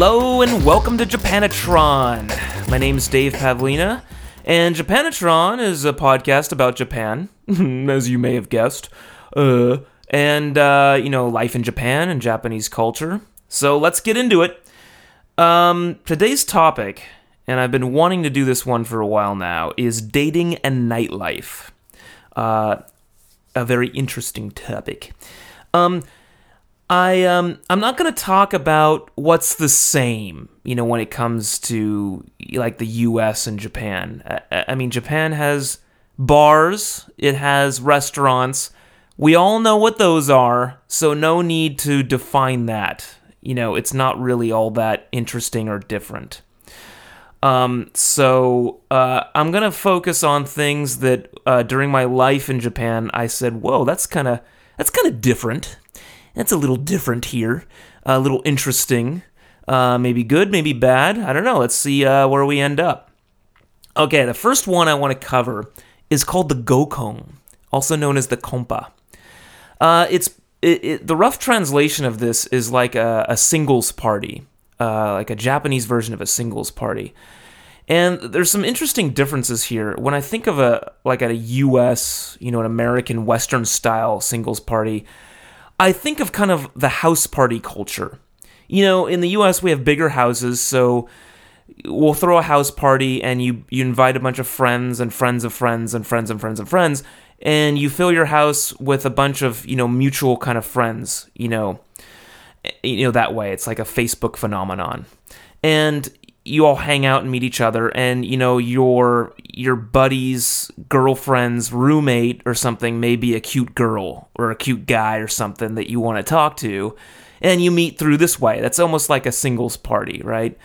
Hello and welcome to Japanatron. My name is Dave Pavlina, and Japanatron is a podcast about Japan, as you may have guessed, uh, and uh, you know life in Japan and Japanese culture. So let's get into it. Um, today's topic, and I've been wanting to do this one for a while now, is dating and nightlife. Uh, a very interesting topic. Um, I um I'm not gonna talk about what's the same, you know, when it comes to like the U.S. and Japan. I, I mean, Japan has bars, it has restaurants. We all know what those are, so no need to define that. You know, it's not really all that interesting or different. Um, so uh, I'm gonna focus on things that uh, during my life in Japan I said, "Whoa, that's kind of that's kind of different." That's a little different here, a little interesting, uh, maybe good, maybe bad. I don't know. Let's see uh, where we end up. Okay, the first one I want to cover is called the Gokon, also known as the Kompa. Uh, it's it, it, the rough translation of this is like a, a singles party, uh, like a Japanese version of a singles party. And there's some interesting differences here. When I think of a like a U.S., you know, an American Western style singles party, I think of kind of the house party culture. You know, in the US we have bigger houses, so we'll throw a house party and you you invite a bunch of friends and friends of friends and friends and friends and friends and you fill your house with a bunch of, you know, mutual kind of friends, you know. Eh, you know that way. It's like a Facebook phenomenon. And you all hang out and meet each other and you know your your buddy's girlfriend's roommate or something may be a cute girl or a cute guy or something that you want to talk to and you meet through this way. That's almost like a singles party right?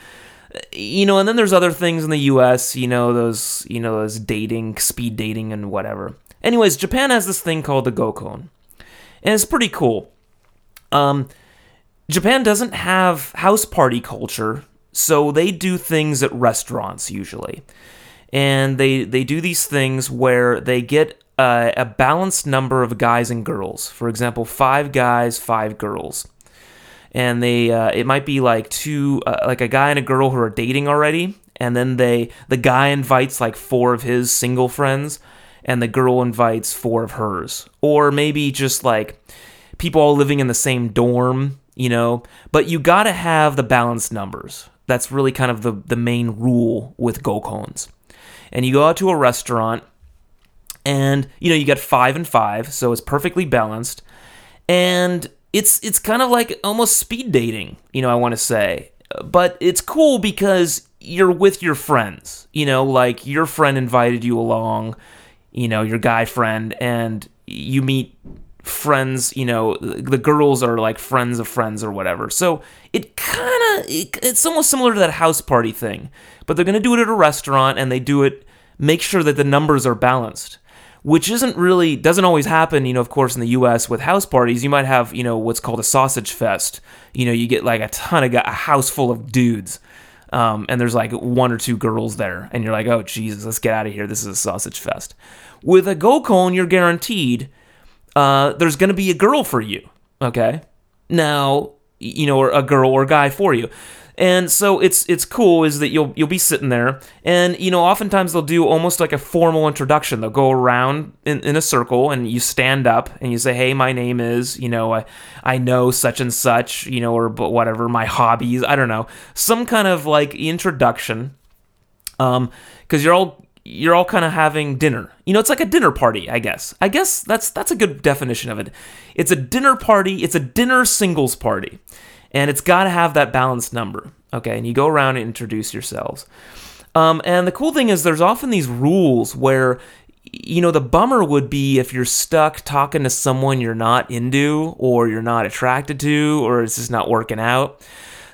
You know and then there's other things in the US you know those you know those dating speed dating and whatever. Anyways Japan has this thing called the gokon and it's pretty cool. Um Japan doesn't have house party culture so they do things at restaurants usually. And they, they do these things where they get a, a balanced number of guys and girls. For example, five guys, five girls. And they uh, it might be like two uh, like a guy and a girl who are dating already, and then they the guy invites like four of his single friends, and the girl invites four of hers, or maybe just like people all living in the same dorm, you know. But you got to have the balanced numbers. That's really kind of the, the main rule with gokons. And you go out to a restaurant and you know you get five and five, so it's perfectly balanced. And it's it's kind of like almost speed dating, you know, I want to say. But it's cool because you're with your friends. You know, like your friend invited you along, you know, your guy friend, and you meet friends, you know, the girls are like friends of friends or whatever. So it kind of it, it's almost similar to that house party thing, but they're going to do it at a restaurant and they do it make sure that the numbers are balanced. Which isn't really doesn't always happen, you know. Of course, in the U.S. with house parties, you might have, you know, what's called a sausage fest. You know, you get like a ton of a house full of dudes, um, and there's like one or two girls there, and you're like, oh Jesus, let's get out of here. This is a sausage fest. With a gokon, you're guaranteed uh, there's going to be a girl for you. Okay. Now, you know, or a girl or guy for you. And so it's it's cool is that you'll you'll be sitting there and you know oftentimes they'll do almost like a formal introduction. They'll go around in, in a circle and you stand up and you say, "Hey, my name is, you know, I, I know such and such, you know, or but whatever, my hobbies, I don't know. Some kind of like introduction um cuz you're all you're all kind of having dinner. You know, it's like a dinner party, I guess. I guess that's that's a good definition of it. It's a dinner party, it's a dinner singles party. And it's got to have that balanced number. Okay, and you go around and introduce yourselves. Um, and the cool thing is there's often these rules where you know the bummer would be if you're stuck talking to someone you're not into or you're not attracted to or it's just not working out.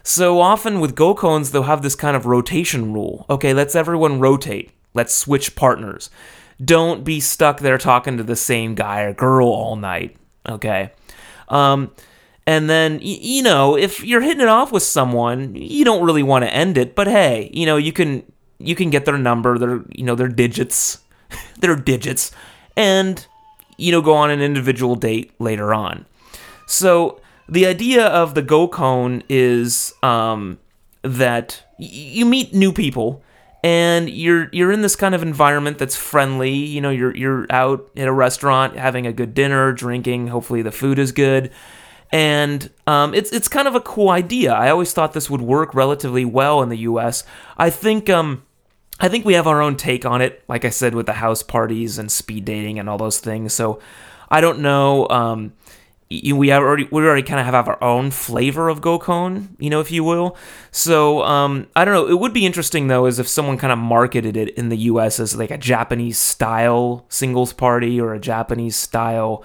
So often with Gokons, they'll have this kind of rotation rule. Okay, let's everyone rotate. Let's switch partners. Don't be stuck there talking to the same guy or girl all night. Okay. Um, and then, you know, if you're hitting it off with someone, you don't really want to end it, but hey, you know, you can you can get their number, their you know, their digits, their digits, and you know, go on an individual date later on. So the idea of the Gokon is um, that you meet new people and you're you're in this kind of environment that's friendly. You know, you're you're out at a restaurant having a good dinner, drinking. Hopefully, the food is good, and um, it's it's kind of a cool idea. I always thought this would work relatively well in the U.S. I think um, I think we have our own take on it. Like I said, with the house parties and speed dating and all those things. So I don't know. Um, we already we already kind of have our own flavor of gokon, you know, if you will. So um, I don't know. It would be interesting though, is if someone kind of marketed it in the U.S. as like a Japanese style singles party or a Japanese style,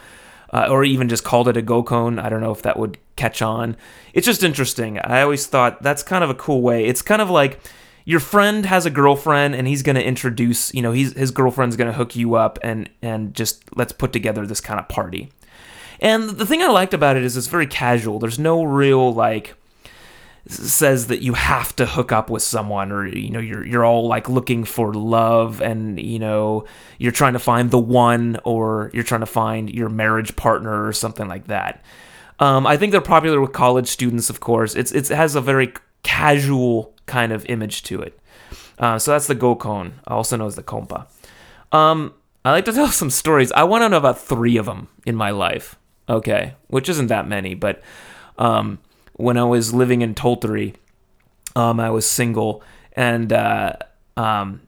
uh, or even just called it a gokon. I don't know if that would catch on. It's just interesting. I always thought that's kind of a cool way. It's kind of like your friend has a girlfriend and he's going to introduce you know he's, his girlfriend's going to hook you up and and just let's put together this kind of party and the thing I liked about it is it's very casual. There's no real like says that you have to hook up with someone or you know you're you're all like looking for love and you know you're trying to find the one or you're trying to find your marriage partner or something like that. Um, I think they're popular with college students, of course. It's, it's it has a very casual kind of image to it. Uh, so that's the Gokon, also known as the Kompa. Um, I like to tell some stories. I want to know about three of them in my life okay, which isn't that many, but um, when I was living in Tottori, um, I was single, and uh, um,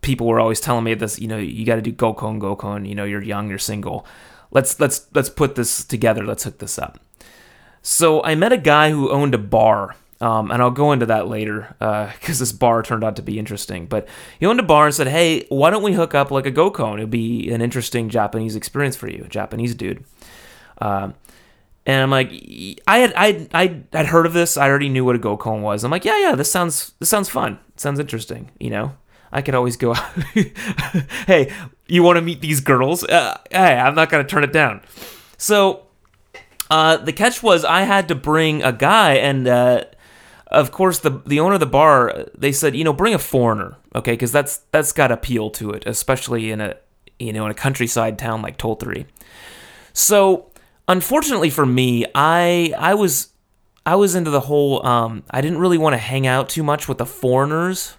people were always telling me this. You know, you got to do gokon, gokon. You know, you're young, you're single. Let's let's let's put this together. Let's hook this up. So I met a guy who owned a bar. Um, and I'll go into that later because uh, this bar turned out to be interesting. But he owned a bar and said, "Hey, why don't we hook up like a gokon? It'd be an interesting Japanese experience for you, Japanese dude." Um, and I'm like, I had I I had heard of this. I already knew what a gokon was. I'm like, yeah, yeah, this sounds this sounds fun. It sounds interesting. You know, I could always go. hey, you want to meet these girls? Uh, hey, I'm not gonna turn it down. So, uh, the catch was I had to bring a guy, and uh, of course the the owner of the bar they said, you know, bring a foreigner, okay, because that's that's got appeal to it, especially in a you know in a countryside town like Tottori. So unfortunately for me, I I was I was into the whole um, I didn't really want to hang out too much with the foreigners.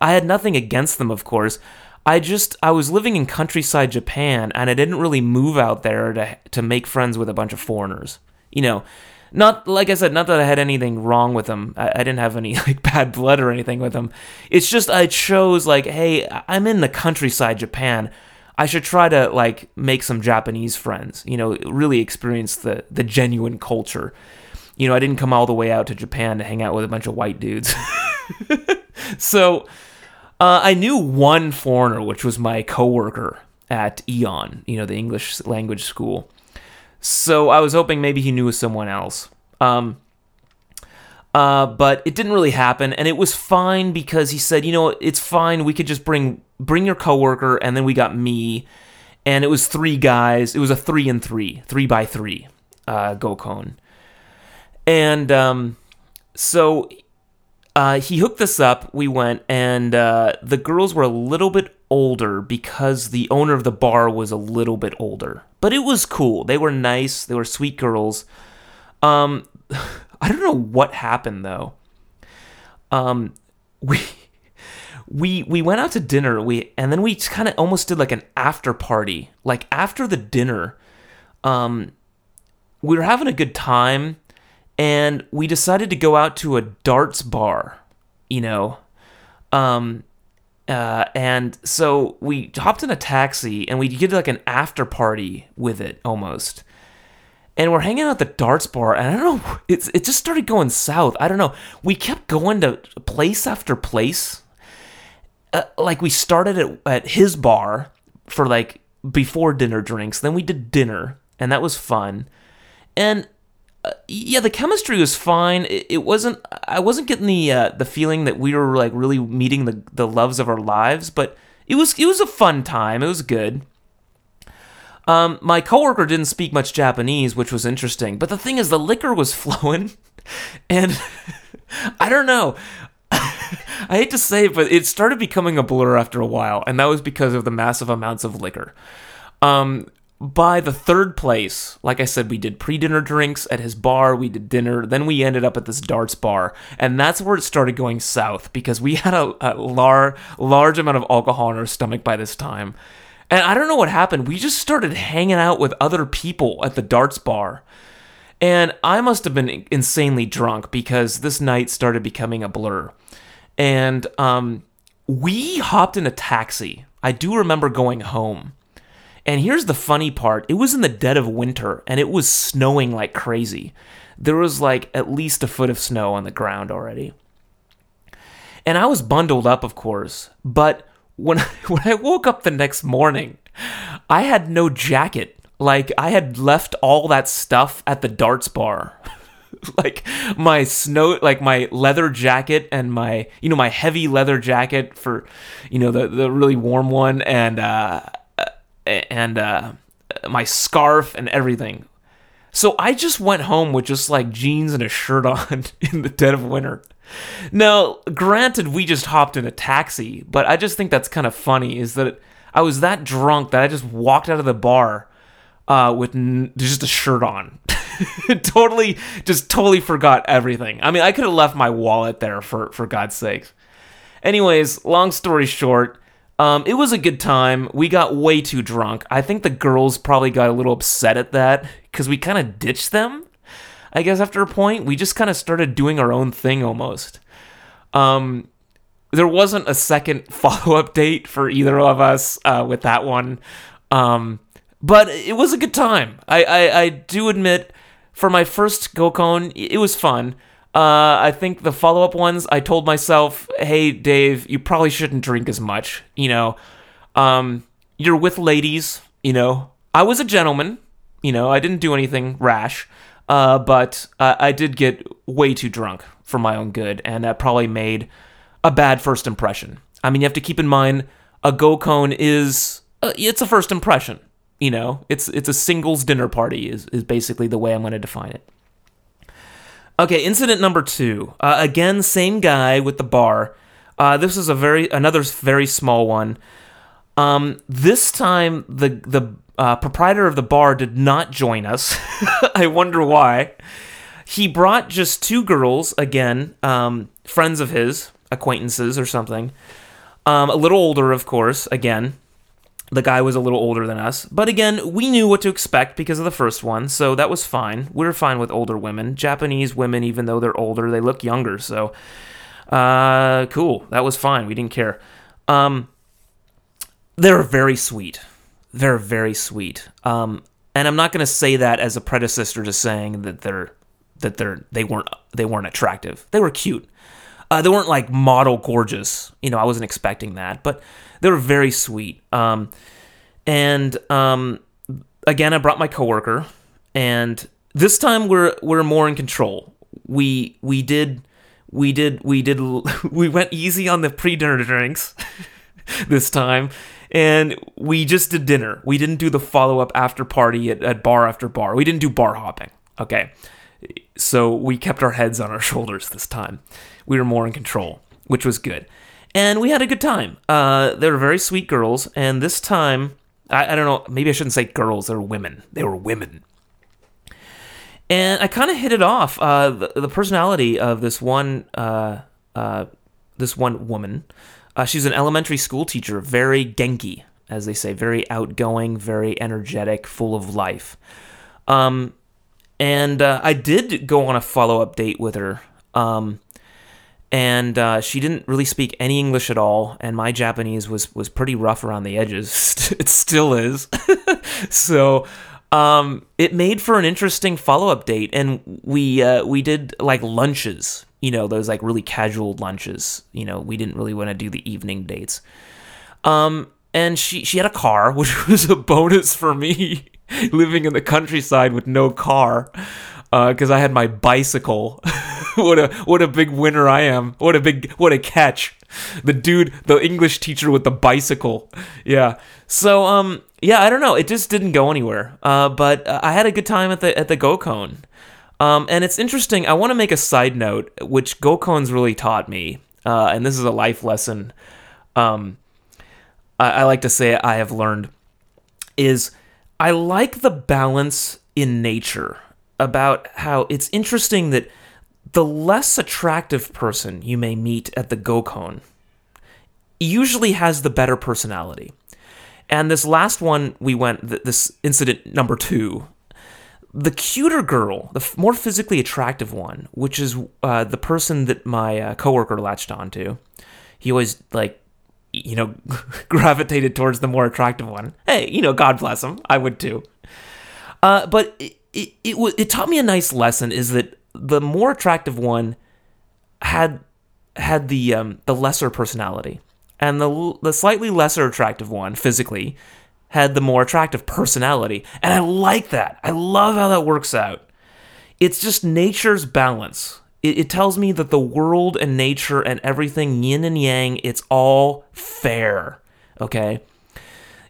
I had nothing against them, of course. I just I was living in countryside Japan and I didn't really move out there to to make friends with a bunch of foreigners. You know, not like I said, not that I had anything wrong with them. I, I didn't have any like bad blood or anything with them. It's just I chose like, hey, I'm in the countryside Japan. I should try to like make some Japanese friends, you know, really experience the the genuine culture. You know, I didn't come all the way out to Japan to hang out with a bunch of white dudes. so uh, I knew one foreigner, which was my coworker at AEON, you know, the English language school. So I was hoping maybe he knew someone else. Um, uh, but it didn't really happen, and it was fine because he said, you know, it's fine. We could just bring bring your coworker, and then we got me, and it was three guys. It was a three and three, three by three, uh, Gokon, and um, so uh, he hooked this up. We went, and uh, the girls were a little bit older because the owner of the bar was a little bit older, but it was cool. They were nice. They were sweet girls. Um. I don't know what happened though. Um, we we we went out to dinner. We and then we kind of almost did like an after party. Like after the dinner, um, we were having a good time, and we decided to go out to a darts bar. You know, um, uh, and so we hopped in a taxi and we did like an after party with it almost and we're hanging out at the darts bar and i don't know it's it just started going south. I don't know. We kept going to place after place. Uh, like we started at, at his bar for like before dinner drinks. Then we did dinner and that was fun. And uh, yeah the chemistry was fine. It, it wasn't i wasn't getting the uh, the feeling that we were like really meeting the the loves of our lives but it was it was a fun time. It was good um, my coworker didn't speak much Japanese, which was interesting. But the thing is, the liquor was flowing, and I don't know. I hate to say it, but it started becoming a blur after a while, and that was because of the massive amounts of liquor. Um, by the third place, like I said, we did pre dinner drinks at his bar, we did dinner, then we ended up at this darts bar. And that's where it started going south because we had a, a lar- large amount of alcohol in our stomach by this time. And I don't know what happened. We just started hanging out with other people at the darts bar. And I must have been insanely drunk because this night started becoming a blur. And um, we hopped in a taxi. I do remember going home. And here's the funny part it was in the dead of winter and it was snowing like crazy. There was like at least a foot of snow on the ground already. And I was bundled up, of course, but when I, when I woke up the next morning, I had no jacket. Like I had left all that stuff at the darts bar. like my snow like my leather jacket and my you know my heavy leather jacket for you know the the really warm one and uh and uh, my scarf and everything. So I just went home with just like jeans and a shirt on in the dead of winter. Now, granted, we just hopped in a taxi, but I just think that's kind of funny is that I was that drunk that I just walked out of the bar uh, with n- just a shirt on. totally, just totally forgot everything. I mean, I could have left my wallet there for, for God's sakes. Anyways, long story short, um, it was a good time. We got way too drunk. I think the girls probably got a little upset at that because we kind of ditched them. I guess after a point, we just kind of started doing our own thing almost. Um, there wasn't a second follow up date for either of us uh, with that one. Um, but it was a good time. I, I, I do admit, for my first GoCon, it was fun. Uh, I think the follow up ones, I told myself, hey, Dave, you probably shouldn't drink as much. You know, um, you're with ladies, you know. I was a gentleman, you know, I didn't do anything rash, uh, but uh, I did get way too drunk for my own good, and that probably made a bad first impression. I mean, you have to keep in mind a GoCon is uh, it's a first impression. You know, it's it's a singles dinner party is, is basically the way I'm going to define it. Okay, incident number two. Uh, again, same guy with the bar. Uh, this is a very another very small one. Um, this time, the the uh, proprietor of the bar did not join us. I wonder why. He brought just two girls, again, um, friends of his, acquaintances or something. Um, a little older, of course, again. The guy was a little older than us. But again, we knew what to expect because of the first one, so that was fine. We were fine with older women. Japanese women, even though they're older, they look younger, so uh, cool. That was fine. We didn't care. Um, they're very sweet. They're very sweet. Um, and I'm not going to say that as a predecessor to saying that they're that they're they weren't they weren't attractive. They were cute. Uh, they weren't like model gorgeous. You know, I wasn't expecting that, but they were very sweet. Um, and um, again, I brought my coworker, and this time we're we're more in control. We we did we did we did we went easy on the pre-dinner drinks this time and we just did dinner. We didn't do the follow-up after party at, at bar after bar. We didn't do bar hopping okay? So we kept our heads on our shoulders this time. We were more in control which was good. And we had a good time. Uh, they were very sweet girls. And this time I, I don't know maybe i shouldn't say girls they were women. They were women. And I kind of hit it off. Uh, the, the, personality of this one, uh, uh, this one woman, uh, she's an elementary school teacher, very genki, as they say, very outgoing, very energetic, full of life. Um, and uh, I did go on a follow up date with her. Um, and uh, she didn't really speak any English at all, and my Japanese was was pretty rough around the edges. it still is. so um, it made for an interesting follow up date, and we uh, we did like lunches. You know, those like really casual lunches. You know, we didn't really want to do the evening dates. Um, and she she had a car, which was a bonus for me living in the countryside with no car, because uh, I had my bicycle. what a what a big winner I am! What a big what a catch! The dude, the English teacher with the bicycle. Yeah. So um yeah, I don't know. It just didn't go anywhere. Uh, but uh, I had a good time at the at the GoCon. Um, and it's interesting. I want to make a side note, which GoCons really taught me, uh, and this is a life lesson. Um, I, I, like to say I have learned is I like the balance in nature about how it's interesting that the less attractive person you may meet at the Gokon usually has the better personality. And this last one we went, this incident number two, the cuter girl, the f- more physically attractive one, which is uh, the person that my uh, coworker latched onto. He always like, you know, gravitated towards the more attractive one. Hey, you know, God bless him. I would too. Uh, but it, it, it, it taught me a nice lesson is that the more attractive one had had the um, the lesser personality and the the slightly lesser attractive one physically had the more attractive personality. And I like that. I love how that works out. It's just nature's balance. It, it tells me that the world and nature and everything, yin and yang, it's all fair. Okay?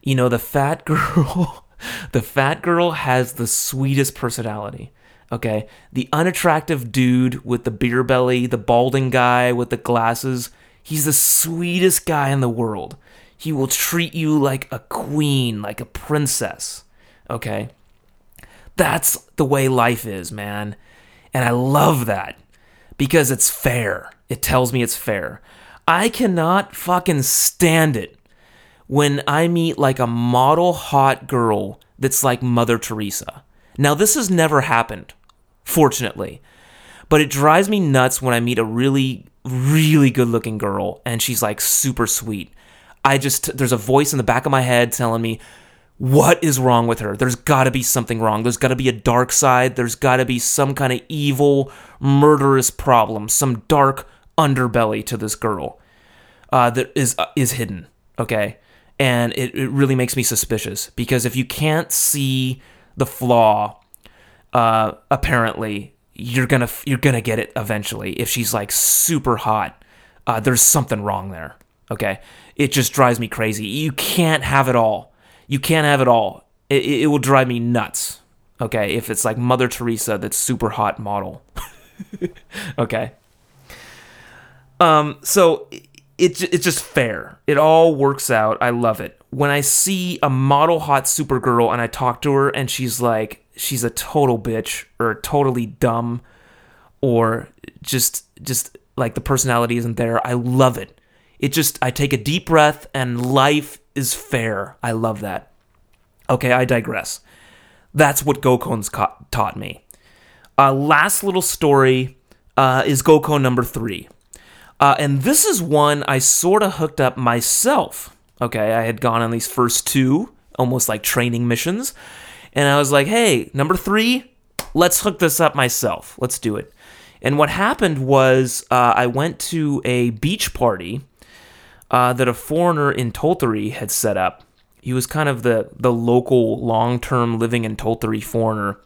You know, the fat girl, the fat girl has the sweetest personality. Okay? The unattractive dude with the beer belly, the balding guy with the glasses, He's the sweetest guy in the world. He will treat you like a queen, like a princess. Okay? That's the way life is, man. And I love that because it's fair. It tells me it's fair. I cannot fucking stand it when I meet like a model hot girl that's like Mother Teresa. Now, this has never happened, fortunately, but it drives me nuts when I meet a really really good looking girl and she's like super sweet. I just, there's a voice in the back of my head telling me, what is wrong with her? There's got to be something wrong. There's got to be a dark side. There's got to be some kind of evil, murderous problem, some dark underbelly to this girl uh, that is uh, is hidden. Okay, and it, it really makes me suspicious because if you can't see the flaw, uh, apparently you're gonna you're gonna get it eventually. If she's like super hot, uh, there's something wrong there. Okay, it just drives me crazy. You can't have it all. You can't have it all. It, it will drive me nuts. Okay, if it's like Mother Teresa, that's super hot model. okay. Um. So it, it it's just fair. It all works out. I love it. When I see a model hot Supergirl and I talk to her and she's like, she's a total bitch or totally dumb or just just like the personality isn't there. I love it. It just I take a deep breath and life is fair. I love that. Okay, I digress. That's what Gokon's ca- taught me. Uh, last little story uh, is Gokon number three. Uh, and this is one I sort of hooked up myself. Okay, I had gone on these first two, almost like training missions. And I was like, hey, number three, let's hook this up myself. Let's do it. And what happened was uh, I went to a beach party uh, that a foreigner in Tottori had set up. He was kind of the, the local long term living in Tottori foreigner.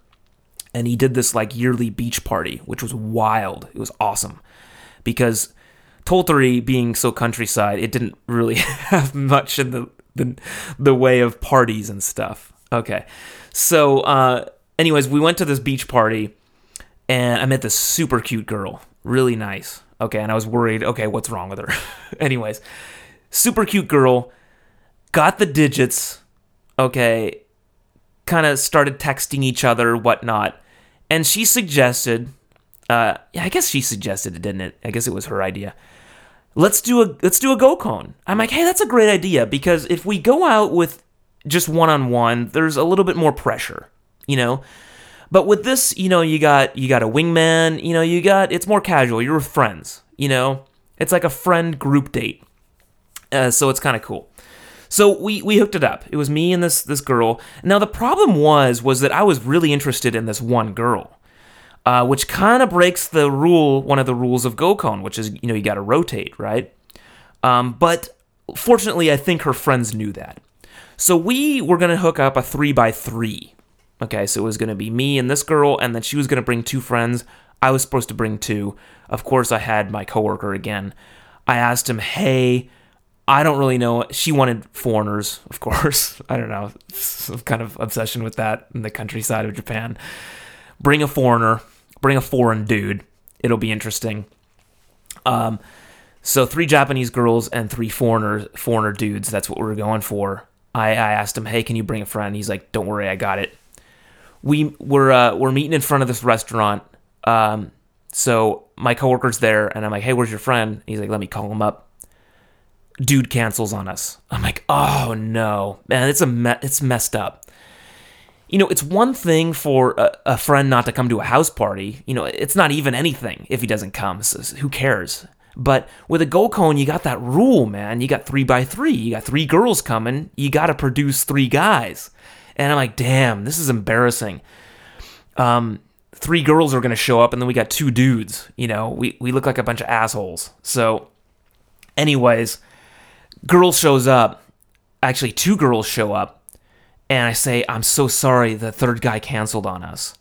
And he did this like yearly beach party, which was wild. It was awesome because Tottori being so countryside, it didn't really have much in the, the, the way of parties and stuff. Okay. So, uh, anyways, we went to this beach party and I met this super cute girl. Really nice. Okay. And I was worried, okay, what's wrong with her? anyways, super cute girl. Got the digits. Okay. Kind of started texting each other, whatnot. And she suggested, uh, yeah, I guess she suggested it, didn't it? I guess it was her idea let's do a let's do a Gokon. I'm like, hey, that's a great idea because if we go out with just one on one, there's a little bit more pressure, you know. But with this, you know, you got you got a wingman, you know, you got it's more casual. You're with friends, you know. It's like a friend group date, uh, so it's kind of cool. So we we hooked it up. It was me and this this girl. Now the problem was was that I was really interested in this one girl, uh, which kind of breaks the rule, one of the rules of Gokon, which is you know you got to rotate, right? Um, but fortunately, I think her friends knew that. So we were to hook up a three by three. Okay, so it was to be me and this girl, and then she was to bring two friends. I was supposed to bring two. Of course, I had my coworker again. I asked him, hey, I don't really know. She wanted foreigners, of course. I don't know. Some kind of obsession with that in the countryside of Japan. Bring a foreigner, bring a foreign dude. It'll be interesting. Um, so three Japanese girls and three foreigners, foreigner dudes. That's what we are going for. I, I asked him, "Hey, can you bring a friend?" He's like, "Don't worry, I got it." We we're uh, we're meeting in front of this restaurant. Um, so my coworker's there, and I'm like, "Hey, where's your friend?" He's like, "Let me call him up." Dude cancels on us. I'm like, "Oh no, man! It's a me- it's messed up." You know, it's one thing for a, a friend not to come to a house party. You know, it's not even anything if he doesn't come. So who cares? But with a GoCon, you got that rule, man. You got three by three. You got three girls coming. You got to produce three guys. And I'm like, damn, this is embarrassing. Um, three girls are going to show up, and then we got two dudes. You know, we, we look like a bunch of assholes. So, anyways, girl shows up. Actually, two girls show up. And I say, I'm so sorry, the third guy canceled on us.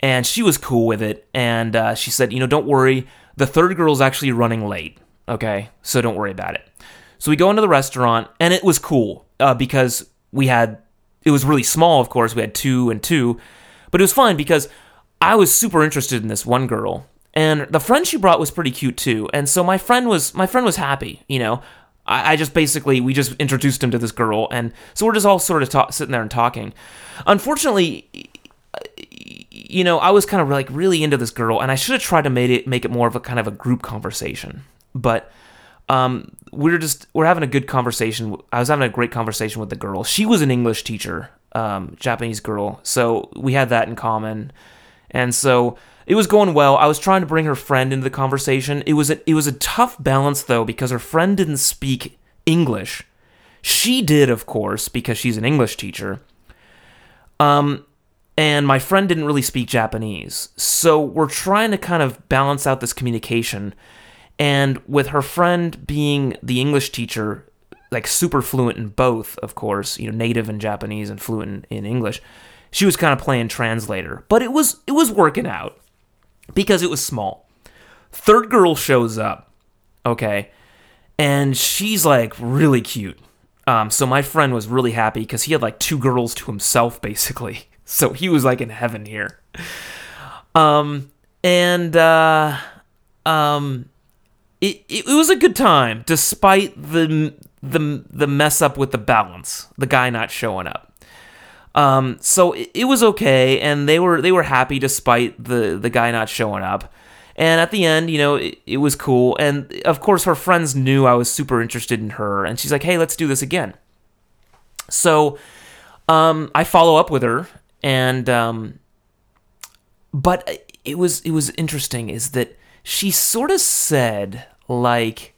And she was cool with it. And uh, she said, you know, don't worry the third girl's actually running late. Okay, so don't worry about it. So we go into the restaurant, and it was cool uh, because we had it was really small. Of course, we had two and two, but it was fine because I was super interested in this one girl, and the friend she brought was pretty cute too. And so my friend was my friend was happy. You know, I, I just basically we just introduced him to this girl, and so we're just all sort of talk, sitting there and talking. Unfortunately, you know, I was kind of like really into this girl, and I should have tried to make it make it more of a kind of a group conversation. But um, we are just we're having a good conversation. I was having a great conversation with the girl. She was an English teacher, um, Japanese girl, so we had that in common, and so it was going well. I was trying to bring her friend into the conversation. It was a, it was a tough balance though because her friend didn't speak English. She did, of course, because she's an English teacher. Um, and my friend didn't really speak Japanese. So we're trying to kind of balance out this communication. And with her friend being the English teacher, like super fluent in both, of course, you know, native in Japanese and fluent in, English, she was kind of playing translator. But it was it was working out because it was small. Third girl shows up, okay, and she's like really cute. Um, so my friend was really happy because he had like two girls to himself, basically. So he was like in heaven here. Um, and uh, um, it, it, was a good time despite the the the mess up with the balance, the guy not showing up. Um, so it, it was okay, and they were they were happy despite the the guy not showing up. And at the end, you know, it, it was cool. And of course, her friends knew I was super interested in her, and she's like, "Hey, let's do this again." So um, I follow up with her and um, but it was it was interesting is that she sort of said like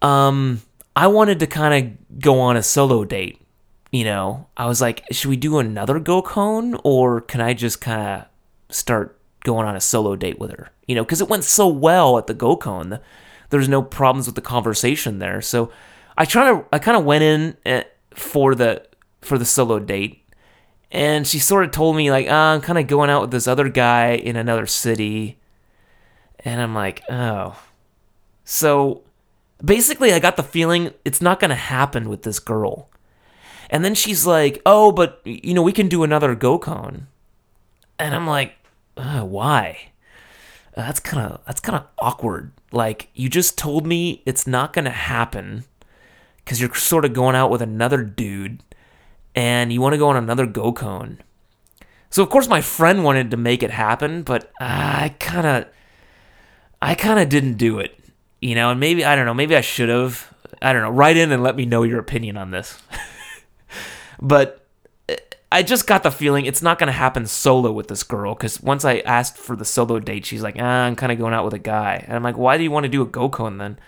um I wanted to kind of go on a solo date. You know, I was like, should we do another GoCon or can I just kind of start going on a solo date with her? You know, because it went so well at the GoCon. There's no problems with the conversation there. So I try to I kind of went in eh, for the for the solo date and she sort of told me like, oh, I'm kind of going out with this other guy in another city, and I'm like, oh, so basically, I got the feeling it's not gonna happen with this girl. And then she's like, oh, but you know, we can do another GoCon, and I'm like, uh, why? Uh, that's kind of that's kind of awkward. Like you just told me it's not gonna happen because you're sort of going out with another dude and you want to go on another GoCon. So of course my friend wanted to make it happen, but I kind of I kind of didn't do it. You know, and maybe I don't know, maybe I should have. I don't know. Write in and let me know your opinion on this. but eh, I just got the feeling it's not going to happen solo with this girl because once I asked for the solo date, she's like, ah, I'm kind of going out with a guy. And I'm like, why do you want to do a GoCon then?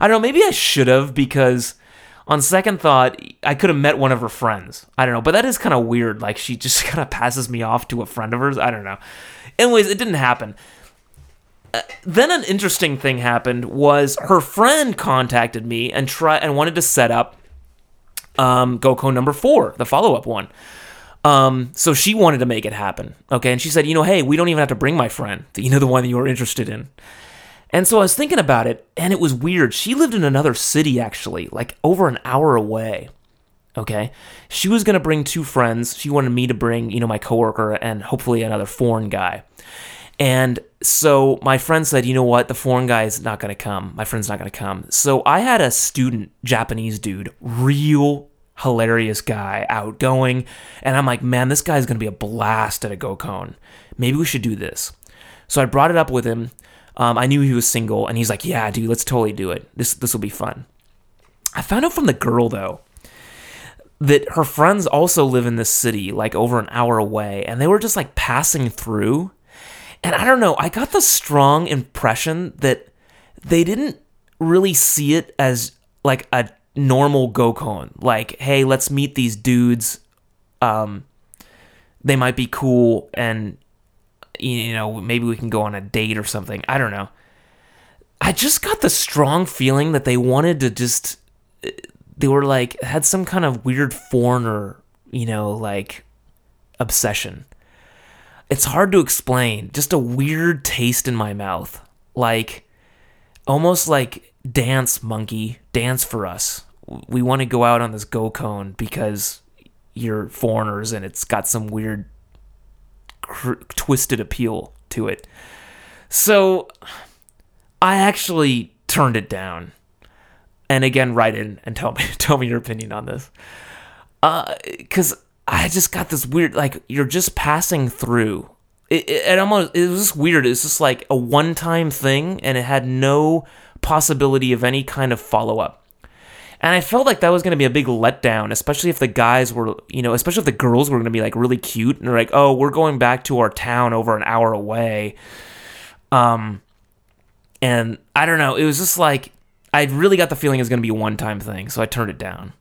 I don't know. Maybe I should have because on second thought, I could have met one of her friends. I don't know, but that is kind of weird. Like she just kind of passes me off to a friend of hers. I don't know. Anyways, it didn't happen. Uh, then an interesting thing happened was her friend contacted me and try and wanted to set up um, GoCon number four, the follow up one. Um, so she wanted to make it happen. Okay, and she said, you know, hey, we don't even have to bring my friend. You know, the one that you were interested in. And so I was thinking about it, and it was weird. She lived in another city, actually, like over an hour away. Okay. She was going to bring two friends. She wanted me to bring, you know, my coworker and hopefully another foreign guy. And so my friend said, you know what? The foreign guy is not going to come. My friend's not going to come. So I had a student, Japanese dude, real, hilarious guy, outgoing, and I'm like, man, this guy's gonna be a blast at a GoCon. Maybe we should do this. So I brought it up with him. Um, I knew he was single, and he's like, yeah, dude, let's totally do it. This this will be fun. I found out from the girl though that her friends also live in this city, like over an hour away, and they were just like passing through. And I don't know, I got the strong impression that they didn't really see it as like a normal GoCon. Like, hey, let's meet these dudes. Um, they might be cool, and you know, maybe we can go on a date or something. I don't know. I just got the strong feeling that they wanted to just they were like had some kind of weird foreigner, you know, like obsession. It's hard to explain. Just a weird taste in my mouth. Like almost like dance monkey, dance for us. We want to go out on this gokon because you're foreigners and it's got some weird cr- twisted appeal to it. So I actually turned it down and again write in and tell me tell me your opinion on this because uh, i just got this weird like you're just passing through. It, it, it almost it was just weird. It's just like a one-time thing and it had no possibility of any kind of follow-up. And i felt like that was going to be a big letdown especially if the guys were you know especially if the girls were going to be like really cute and they're like oh we're going back to our town over an hour away. Um and i don't know it was just like I really got the feeling it was going to be a one-time thing, so I turned it down.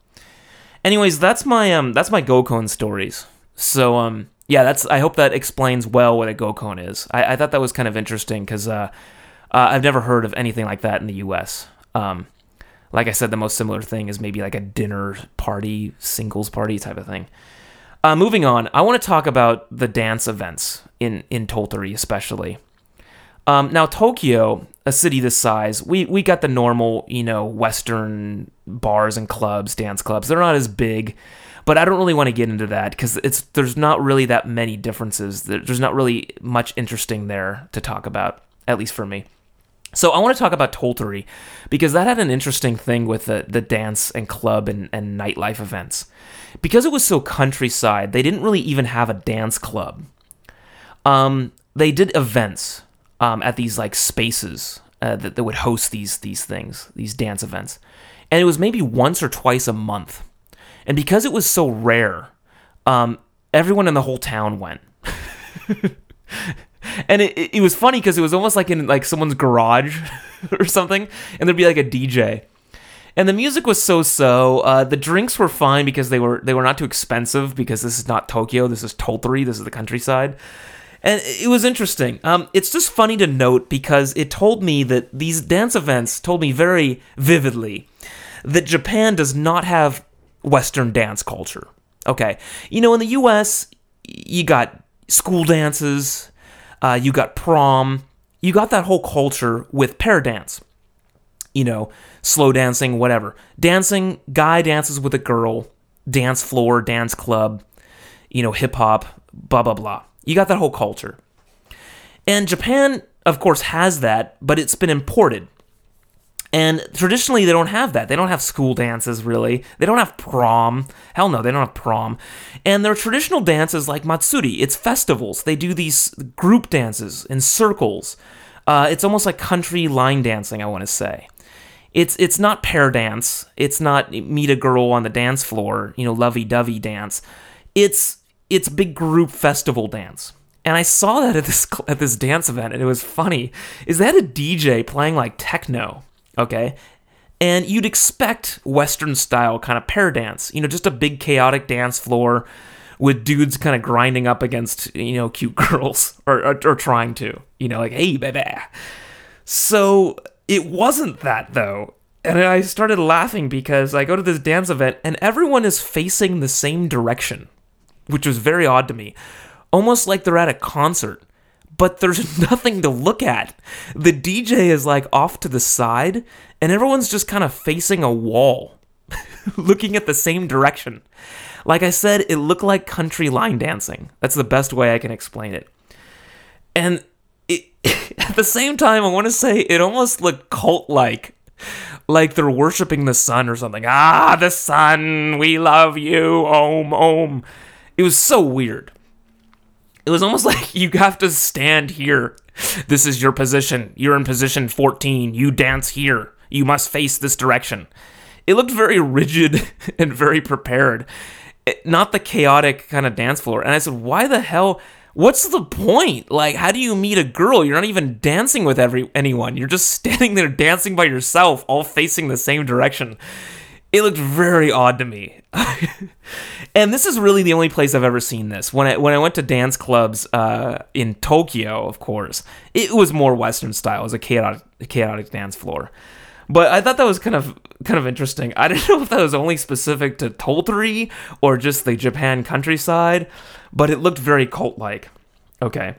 Anyways, that's my um that's my GoCon stories. So um yeah, that's I hope that explains well what a GoCon is. I, I thought that was kind of interesting because uh, uh, I've never heard of anything like that in the U.S. Um, like I said, the most similar thing is maybe like a dinner party, singles party type of thing. Uh, moving on, I want to talk about the dance events in in Tottori especially. Um, now Tokyo a city this size, we we got the normal, you know, Western bars and clubs, dance clubs. They're not as big, but I don't really want to get into that because it's there's not really that many differences. There's not really much interesting there to talk about, at least for me. So I want to talk about Tottori because that had an interesting thing with the, the dance and club and, and nightlife events. Because it was so countryside, they didn't really even have a dance club. Um, they did events um, at these like spaces uh, that, that would host these these things, these dance events, and it was maybe once or twice a month. And because it was so rare, um, everyone in the whole town went. and it, it, it was funny because it was almost like in like someone's garage or something, and there'd be like a DJ and the music was so-so. Uh, the drinks were fine because they were they were not too expensive because this is not Tokyo. This is Tottori. This is the countryside. And it was interesting. Um, it's just funny to note because it told me that these dance events told me very vividly that Japan does not have Western dance culture. Okay. You know, in the US, you got school dances, uh, you got prom, you got that whole culture with pair dance. You know, slow dancing, whatever. Dancing, guy dances with a girl, dance floor, dance club, you know, hip hop, blah, blah, blah. You got that whole culture. And Japan, of course, has that, but it's been imported. And traditionally, they don't have that. They don't have school dances, really. They don't have prom. Hell no, they don't have prom. And their traditional dances, like Matsuri, it's festivals. They do these group dances in circles. Uh, it's almost like country line dancing, I want to say. It's it's not pair dance. It's not meet a girl on the dance floor, you know, lovey dovey dance. It's it's big group festival dance. And I saw that at this at this dance event, and it was funny. Is that a DJ playing like techno? Okay, and you'd expect Western style kind of pair dance. You know, just a big chaotic dance floor with dudes kind of grinding up against you know cute girls or, or, or trying to. You know, like hey baby. So it wasn't that though. And I started laughing because I go to this dance event and everyone is facing the same direction which was very odd to me. Almost like they're at a concert, but there's nothing to look at. The DJ is like off to the side, and everyone's just kind of facing a wall, looking at the same direction. Like I said, it looked like country line dancing. That's the best way I can explain it. And it, at the same time, I want to say it almost looked cult like. like they're worshiping the sun or something. Ah, the sun, we love you, om, om. It was so weird. It was almost like you have to stand here. This is your position. You're in position 14. You dance here. You must face this direction. It looked very rigid and very prepared. It, not the chaotic kind of dance floor. And I said, why the hell? What's the point? Like, how do you meet a girl? You're not even dancing with every anyone. You're just standing there dancing by yourself, all facing the same direction. It looked very odd to me. and this is really the only place I've ever seen this. When I when I went to dance clubs uh, in Tokyo, of course, it was more Western style. It was a chaotic, chaotic dance floor. But I thought that was kind of kind of interesting. I didn't know if that was only specific to Tottori or just the Japan countryside, but it looked very cult-like. Okay.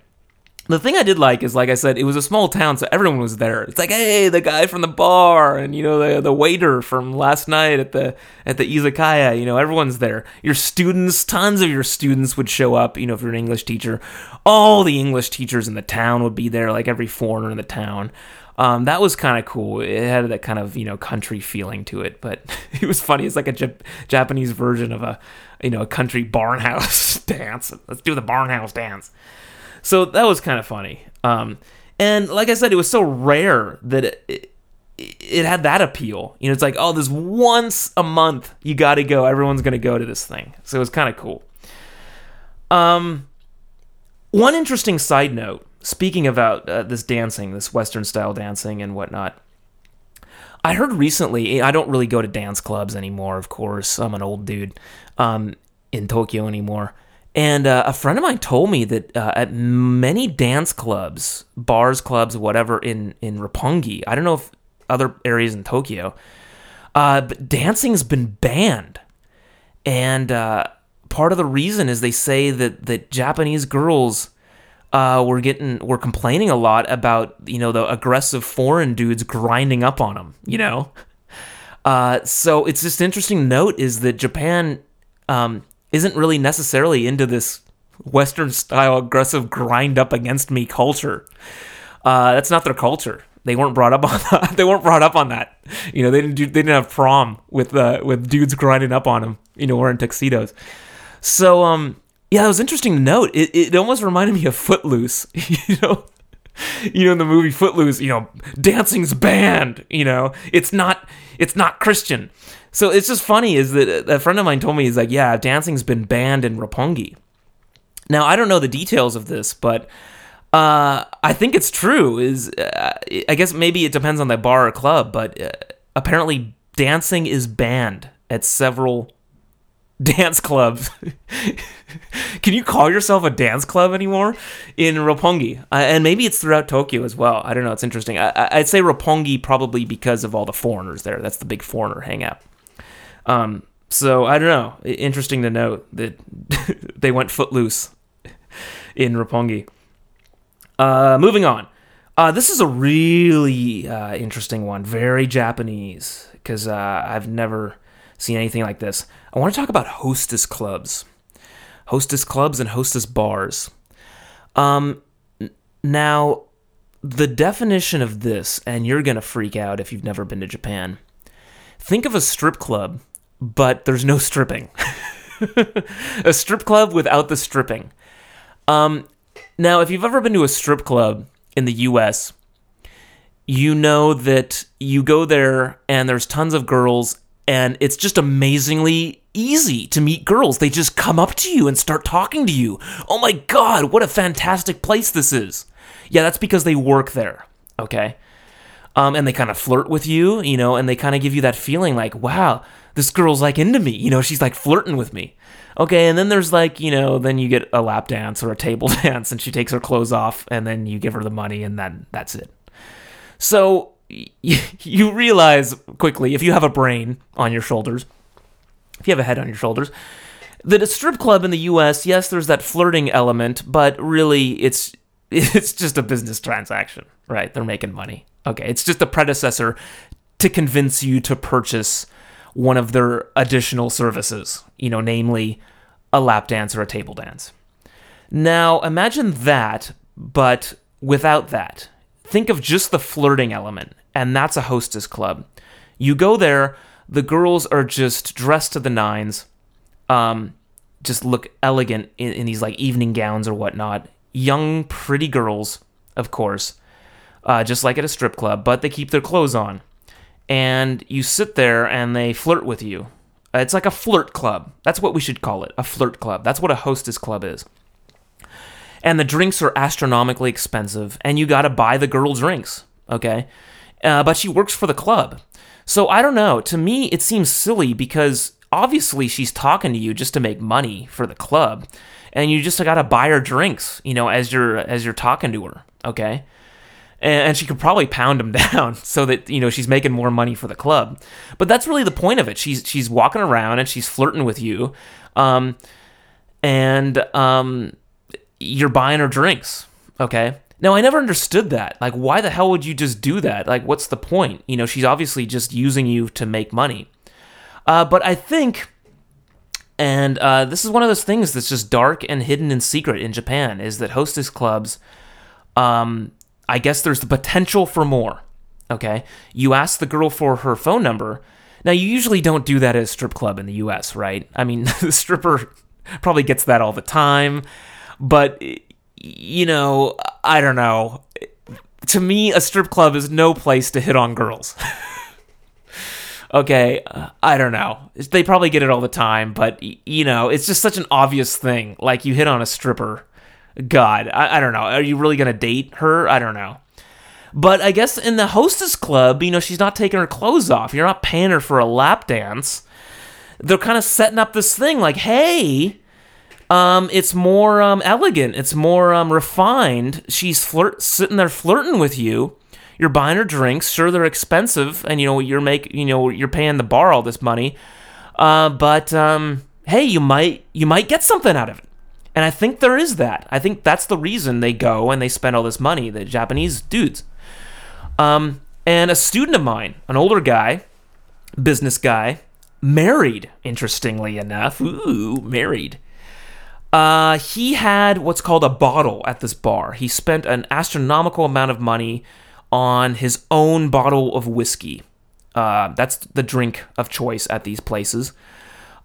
The thing I did like is, like I said, it was a small town, so everyone was there. It's like, hey, the guy from the bar, and you know the the waiter from last night at the at the izakaya. You know, everyone's there. Your students, tons of your students would show up. You know, if you're an English teacher, all the English teachers in the town would be there, like every foreigner in the town. Um, that was kind of cool. It had that kind of you know country feeling to it, but it was funny. It's like a Jap- Japanese version of a you know a country barnhouse dance. Let's do the barnhouse dance. So that was kind of funny. Um, and like I said, it was so rare that it, it, it had that appeal. You know, it's like, oh, this once a month you got to go. Everyone's going to go to this thing. So it was kind of cool. Um, one interesting side note, speaking about uh, this dancing, this Western style dancing and whatnot. I heard recently, I don't really go to dance clubs anymore, of course. I'm an old dude um, in Tokyo anymore. And uh, a friend of mine told me that uh, at many dance clubs, bars, clubs, whatever in in Roppongi, I don't know if other areas in Tokyo, uh, but dancing's been banned. And uh, part of the reason is they say that that Japanese girls uh, were getting were complaining a lot about you know the aggressive foreign dudes grinding up on them. You know. Uh, so it's just interesting note is that Japan um, isn't really necessarily into this Western style aggressive grind up against me culture. Uh, that's not their culture. They weren't brought up on that. they weren't brought up on that. You know, they didn't do, they didn't have prom with uh, with dudes grinding up on them. You know, wearing tuxedos. So um, yeah, it was interesting to note. It it almost reminded me of Footloose. you know. You know, in the movie Footloose, you know, dancing's banned. You know, it's not, it's not Christian. So it's just funny is that a friend of mine told me he's like, yeah, dancing's been banned in Roppongi. Now I don't know the details of this, but uh, I think it's true. Is uh, I guess maybe it depends on the bar or club, but uh, apparently dancing is banned at several dance clubs. Can you call yourself a dance club anymore in Roppongi? Uh, and maybe it's throughout Tokyo as well. I don't know. It's interesting. I, would say Roppongi probably because of all the foreigners there. That's the big foreigner hangout. Um, so I don't know. Interesting to note that they went footloose in Roppongi. Uh, moving on. Uh, this is a really uh, interesting one. Very Japanese because uh, I've never seen anything like this. I want to talk about hostess clubs, hostess clubs, and hostess bars. Um, now, the definition of this, and you're gonna freak out if you've never been to Japan. Think of a strip club but there's no stripping. a strip club without the stripping. Um, now, if you've ever been to a strip club in the US, you know that you go there and there's tons of girls, and it's just amazingly easy to meet girls. They just come up to you and start talking to you. Oh my God, what a fantastic place this is. Yeah, that's because they work there, okay? Um, and they kind of flirt with you, you know, and they kind of give you that feeling like, wow, this girl's like into me. You know, she's like flirting with me. Okay, and then there's like, you know, then you get a lap dance or a table dance and she takes her clothes off and then you give her the money and then that's it. So you realize quickly if you have a brain on your shoulders, if you have a head on your shoulders, that a strip club in the US, yes, there's that flirting element, but really it's it's just a business transaction, right? They're making money. Okay, it's just a predecessor to convince you to purchase one of their additional services, you know, namely a lap dance or a table dance. Now, imagine that, but without that. Think of just the flirting element, and that's a hostess club. You go there, the girls are just dressed to the nines, um, just look elegant in, in these like evening gowns or whatnot. Young, pretty girls, of course, uh, just like at a strip club, but they keep their clothes on. And you sit there and they flirt with you. Uh, It's like a flirt club. That's what we should call it a flirt club. That's what a hostess club is. And the drinks are astronomically expensive, and you gotta buy the girl drinks, okay? Uh, but she works for the club. So I don't know. To me, it seems silly because obviously she's talking to you just to make money for the club, and you just gotta buy her drinks, you know, as you're as you're talking to her, okay? And she could probably pound him down so that you know she's making more money for the club. But that's really the point of it. She's she's walking around and she's flirting with you, um, and um, you're buying her drinks. Okay. Now I never understood that. Like, why the hell would you just do that? Like, what's the point? You know, she's obviously just using you to make money. Uh, but I think. And uh, this is one of those things that's just dark and hidden and secret in Japan is that hostess clubs um, I guess there's the potential for more. Okay. You ask the girl for her phone number. Now, you usually don't do that at a strip club in the US, right? I mean, the stripper probably gets that all the time. But, you know, I don't know. To me, a strip club is no place to hit on girls. okay, I don't know. They probably get it all the time, but, you know, it's just such an obvious thing. Like, you hit on a stripper. God, I, I don't know. Are you really going to date her? I don't know. But I guess in the hostess club, you know, she's not taking her clothes off. You're not paying her for a lap dance. They're kind of setting up this thing like, hey, um, it's more um, elegant. It's more um, refined. She's flirt sitting there flirting with you. You're buying her drinks. Sure, they're expensive, and you know you're make you know you're paying the bar all this money. Uh, but um, hey, you might you might get something out of it. And I think there is that. I think that's the reason they go and they spend all this money, the Japanese dudes. Um, and a student of mine, an older guy, business guy, married, interestingly enough. Ooh, married. Uh, he had what's called a bottle at this bar. He spent an astronomical amount of money on his own bottle of whiskey. Uh, that's the drink of choice at these places,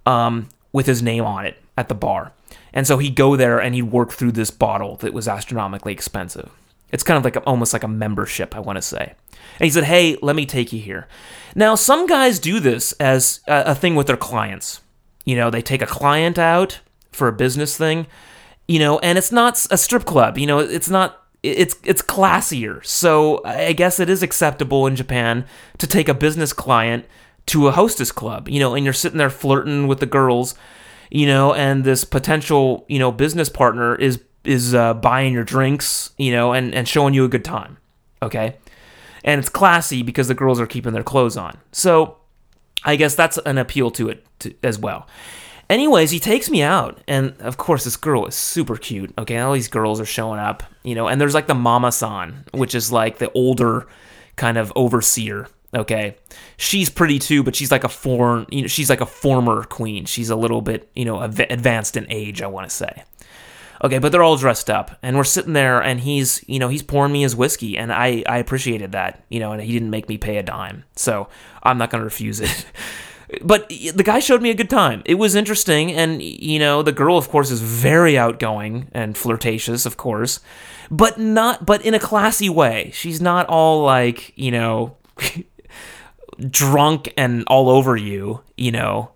um, with his name on it at the bar. And so he'd go there and he'd work through this bottle that was astronomically expensive. It's kind of like almost like a membership, I want to say. And he said, "Hey, let me take you here." Now, some guys do this as a, a thing with their clients. You know, they take a client out for a business thing, you know, and it's not a strip club. You know, it's not it's it's classier. So I guess it is acceptable in Japan to take a business client to a hostess club, you know, and you're sitting there flirting with the girls, you know, and this potential, you know, business partner is is uh, buying your drinks, you know, and and showing you a good time. Okay? And it's classy because the girls are keeping their clothes on. So I guess that's an appeal to it to, as well. Anyways, he takes me out, and of course, this girl is super cute. Okay, all these girls are showing up, you know, and there's like the mama san, which is like the older kind of overseer. Okay, she's pretty too, but she's like a foreign, you know, she's like a former queen. She's a little bit, you know, advanced in age, I want to say. Okay, but they're all dressed up, and we're sitting there, and he's, you know, he's pouring me his whiskey, and I, I appreciated that, you know, and he didn't make me pay a dime, so I'm not gonna refuse it. but the guy showed me a good time. It was interesting, and you know, the girl, of course, is very outgoing and flirtatious, of course, but not, but in a classy way. She's not all like, you know, drunk and all over you, you know,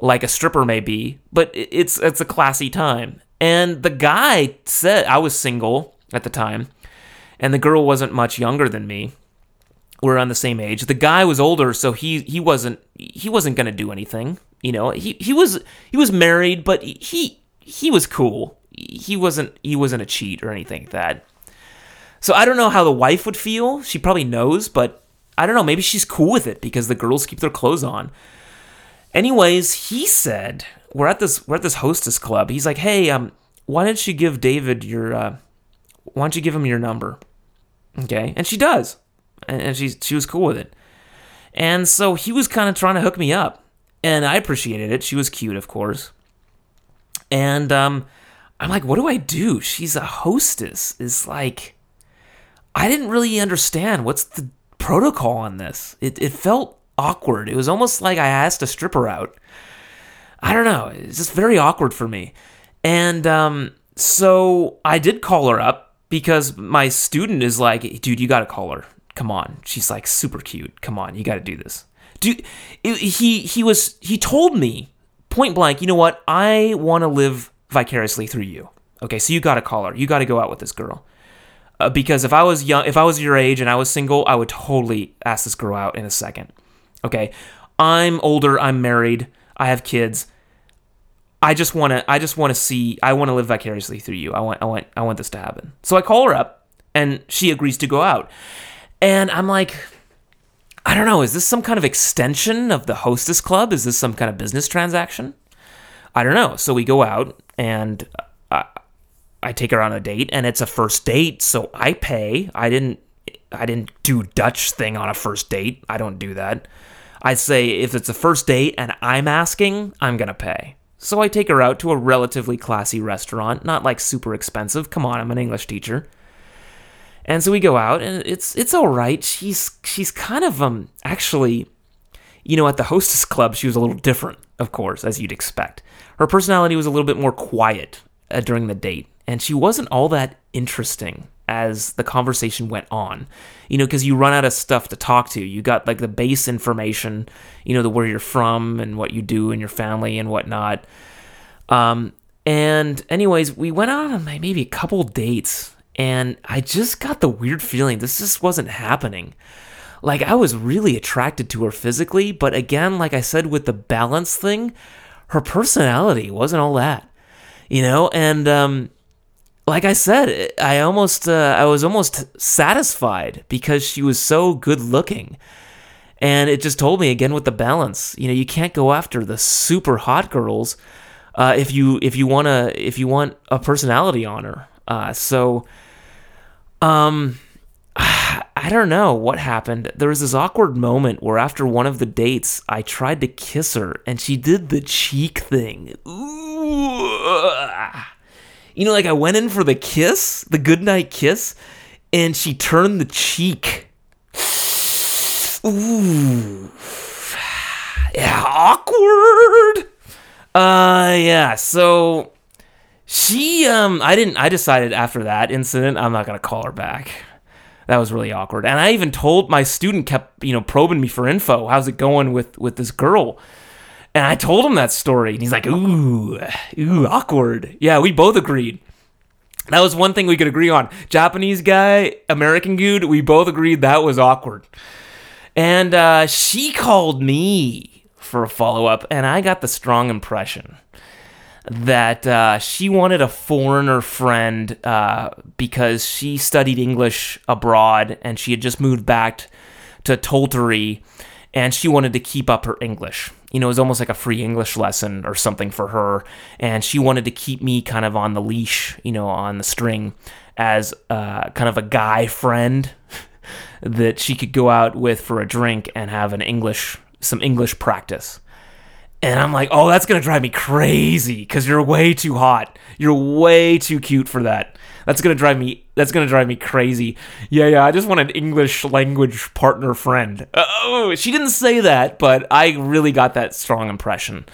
like a stripper may be. But it's it's a classy time. And the guy said I was single at the time, and the girl wasn't much younger than me we're around the same age. The guy was older, so he he wasn't he wasn't gonna do anything. You know, he he was he was married, but he he was cool. He wasn't he wasn't a cheat or anything like that. So I don't know how the wife would feel. She probably knows, but I don't know. Maybe she's cool with it because the girls keep their clothes on. Anyways, he said we're at this we're at this hostess club. He's like, hey, um, why don't you give David your uh, why don't you give him your number? Okay, and she does and she she was cool with it. And so he was kind of trying to hook me up, and I appreciated it. She was cute, of course. And um, I'm like, what do I do? She's a hostess. Is like, I didn't really understand what's the protocol on this. It it felt awkward. It was almost like I asked a stripper out. I don't know. It's just very awkward for me. And um, so I did call her up because my student is like, dude, you got to call her. Come on. She's like super cute. Come on, you got to do this. Dude, he he was he told me point blank, you know what? I want to live vicariously through you. Okay, so you got to call her. You got to go out with this girl. Uh, because if I was young, if I was your age and I was single, I would totally ask this girl out in a second. Okay, I'm older. I'm married. I have kids. I just want to. I just want to see. I want to live vicariously through you. I want. I want. I want this to happen. So I call her up, and she agrees to go out. And I'm like, I don't know. Is this some kind of extension of the hostess club? Is this some kind of business transaction? I don't know. So we go out, and I, I take her on a date, and it's a first date, so I pay. I didn't. I didn't do Dutch thing on a first date. I don't do that. I say if it's a first date and I'm asking, I'm gonna pay. So I take her out to a relatively classy restaurant, not like super expensive. Come on, I'm an English teacher. And so we go out and it's it's all right. She's she's kind of um actually you know at the hostess club she was a little different, of course, as you'd expect. Her personality was a little bit more quiet uh, during the date and she wasn't all that interesting as the conversation went on. You know, because you run out of stuff to talk to. You got like the base information, you know, the where you're from and what you do and your family and whatnot. Um, and anyways, we went on maybe a couple dates, and I just got the weird feeling this just wasn't happening. Like I was really attracted to her physically, but again, like I said with the balance thing, her personality wasn't all that, you know, and um, like I said, I almost uh, I was almost satisfied because she was so good looking. And it just told me again with the balance, you know, you can't go after the super hot girls uh, if you if you wanna if you want a personality on her. Uh, so, um, I don't know what happened. There was this awkward moment where after one of the dates, I tried to kiss her and she did the cheek thing. Ooh. You know, like I went in for the kiss, the goodnight kiss, and she turned the cheek. Ooh. Yeah, awkward. Uh yeah, so she um I didn't I decided after that incident I'm not going to call her back. That was really awkward. And I even told my student kept, you know, probing me for info. How's it going with with this girl? And I told him that story, and he's like, ooh, ooh, awkward. Yeah, we both agreed. That was one thing we could agree on. Japanese guy, American dude, we both agreed that was awkward. And uh, she called me for a follow up, and I got the strong impression that uh, she wanted a foreigner friend uh, because she studied English abroad and she had just moved back to Tottori and she wanted to keep up her English. You know, it was almost like a free English lesson or something for her, and she wanted to keep me kind of on the leash, you know, on the string as uh, kind of a guy friend that she could go out with for a drink and have an English, some English practice. And I'm like, oh, that's gonna drive me crazy because you're way too hot. You're way too cute for that. That's gonna drive me. That's gonna drive me crazy. Yeah, yeah. I just want an English language partner friend. Oh, she didn't say that, but I really got that strong impression.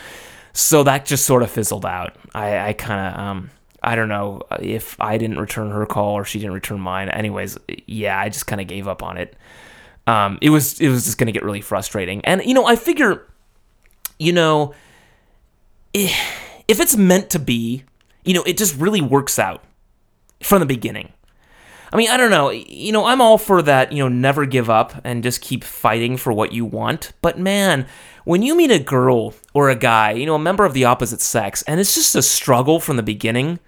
So that just sort of fizzled out. I, I kind of, um, I don't know if I didn't return her call or she didn't return mine. Anyways, yeah, I just kind of gave up on it. Um, it was, it was just gonna get really frustrating. And you know, I figure, you know, if it's meant to be, you know, it just really works out from the beginning. I mean, I don't know. You know, I'm all for that, you know, never give up and just keep fighting for what you want. But man, when you meet a girl or a guy, you know, a member of the opposite sex, and it's just a struggle from the beginning,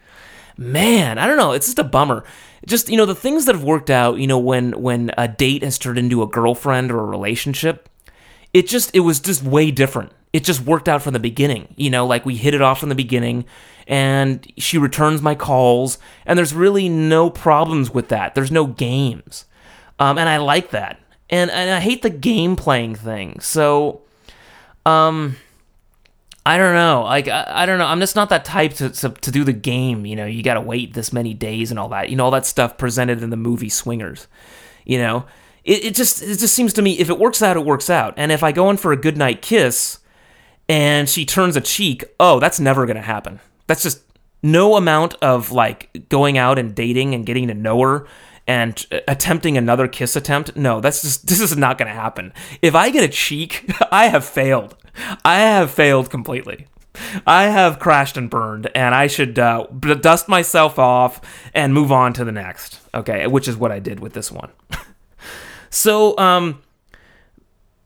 man, I don't know. It's just a bummer. Just, you know, the things that have worked out, you know, when when a date has turned into a girlfriend or a relationship, it just it was just way different. It just worked out from the beginning. You know, like we hit it off from the beginning and she returns my calls, and there's really no problems with that. There's no games. Um, and I like that. And, and I hate the game playing thing. So, um, I don't know. Like, I, I don't know. I'm just not that type to, to, to do the game. You know, you got to wait this many days and all that. You know, all that stuff presented in the movie Swingers. You know, it, it just it just seems to me if it works out, it works out. And if I go in for a good night kiss and she turns a cheek, oh, that's never gonna happen. That's just no amount of like going out and dating and getting to know her and attempting another kiss attempt. No, that's just this is not going to happen. If I get a cheek, I have failed. I have failed completely. I have crashed and burned, and I should uh, dust myself off and move on to the next. Okay, which is what I did with this one. so, um,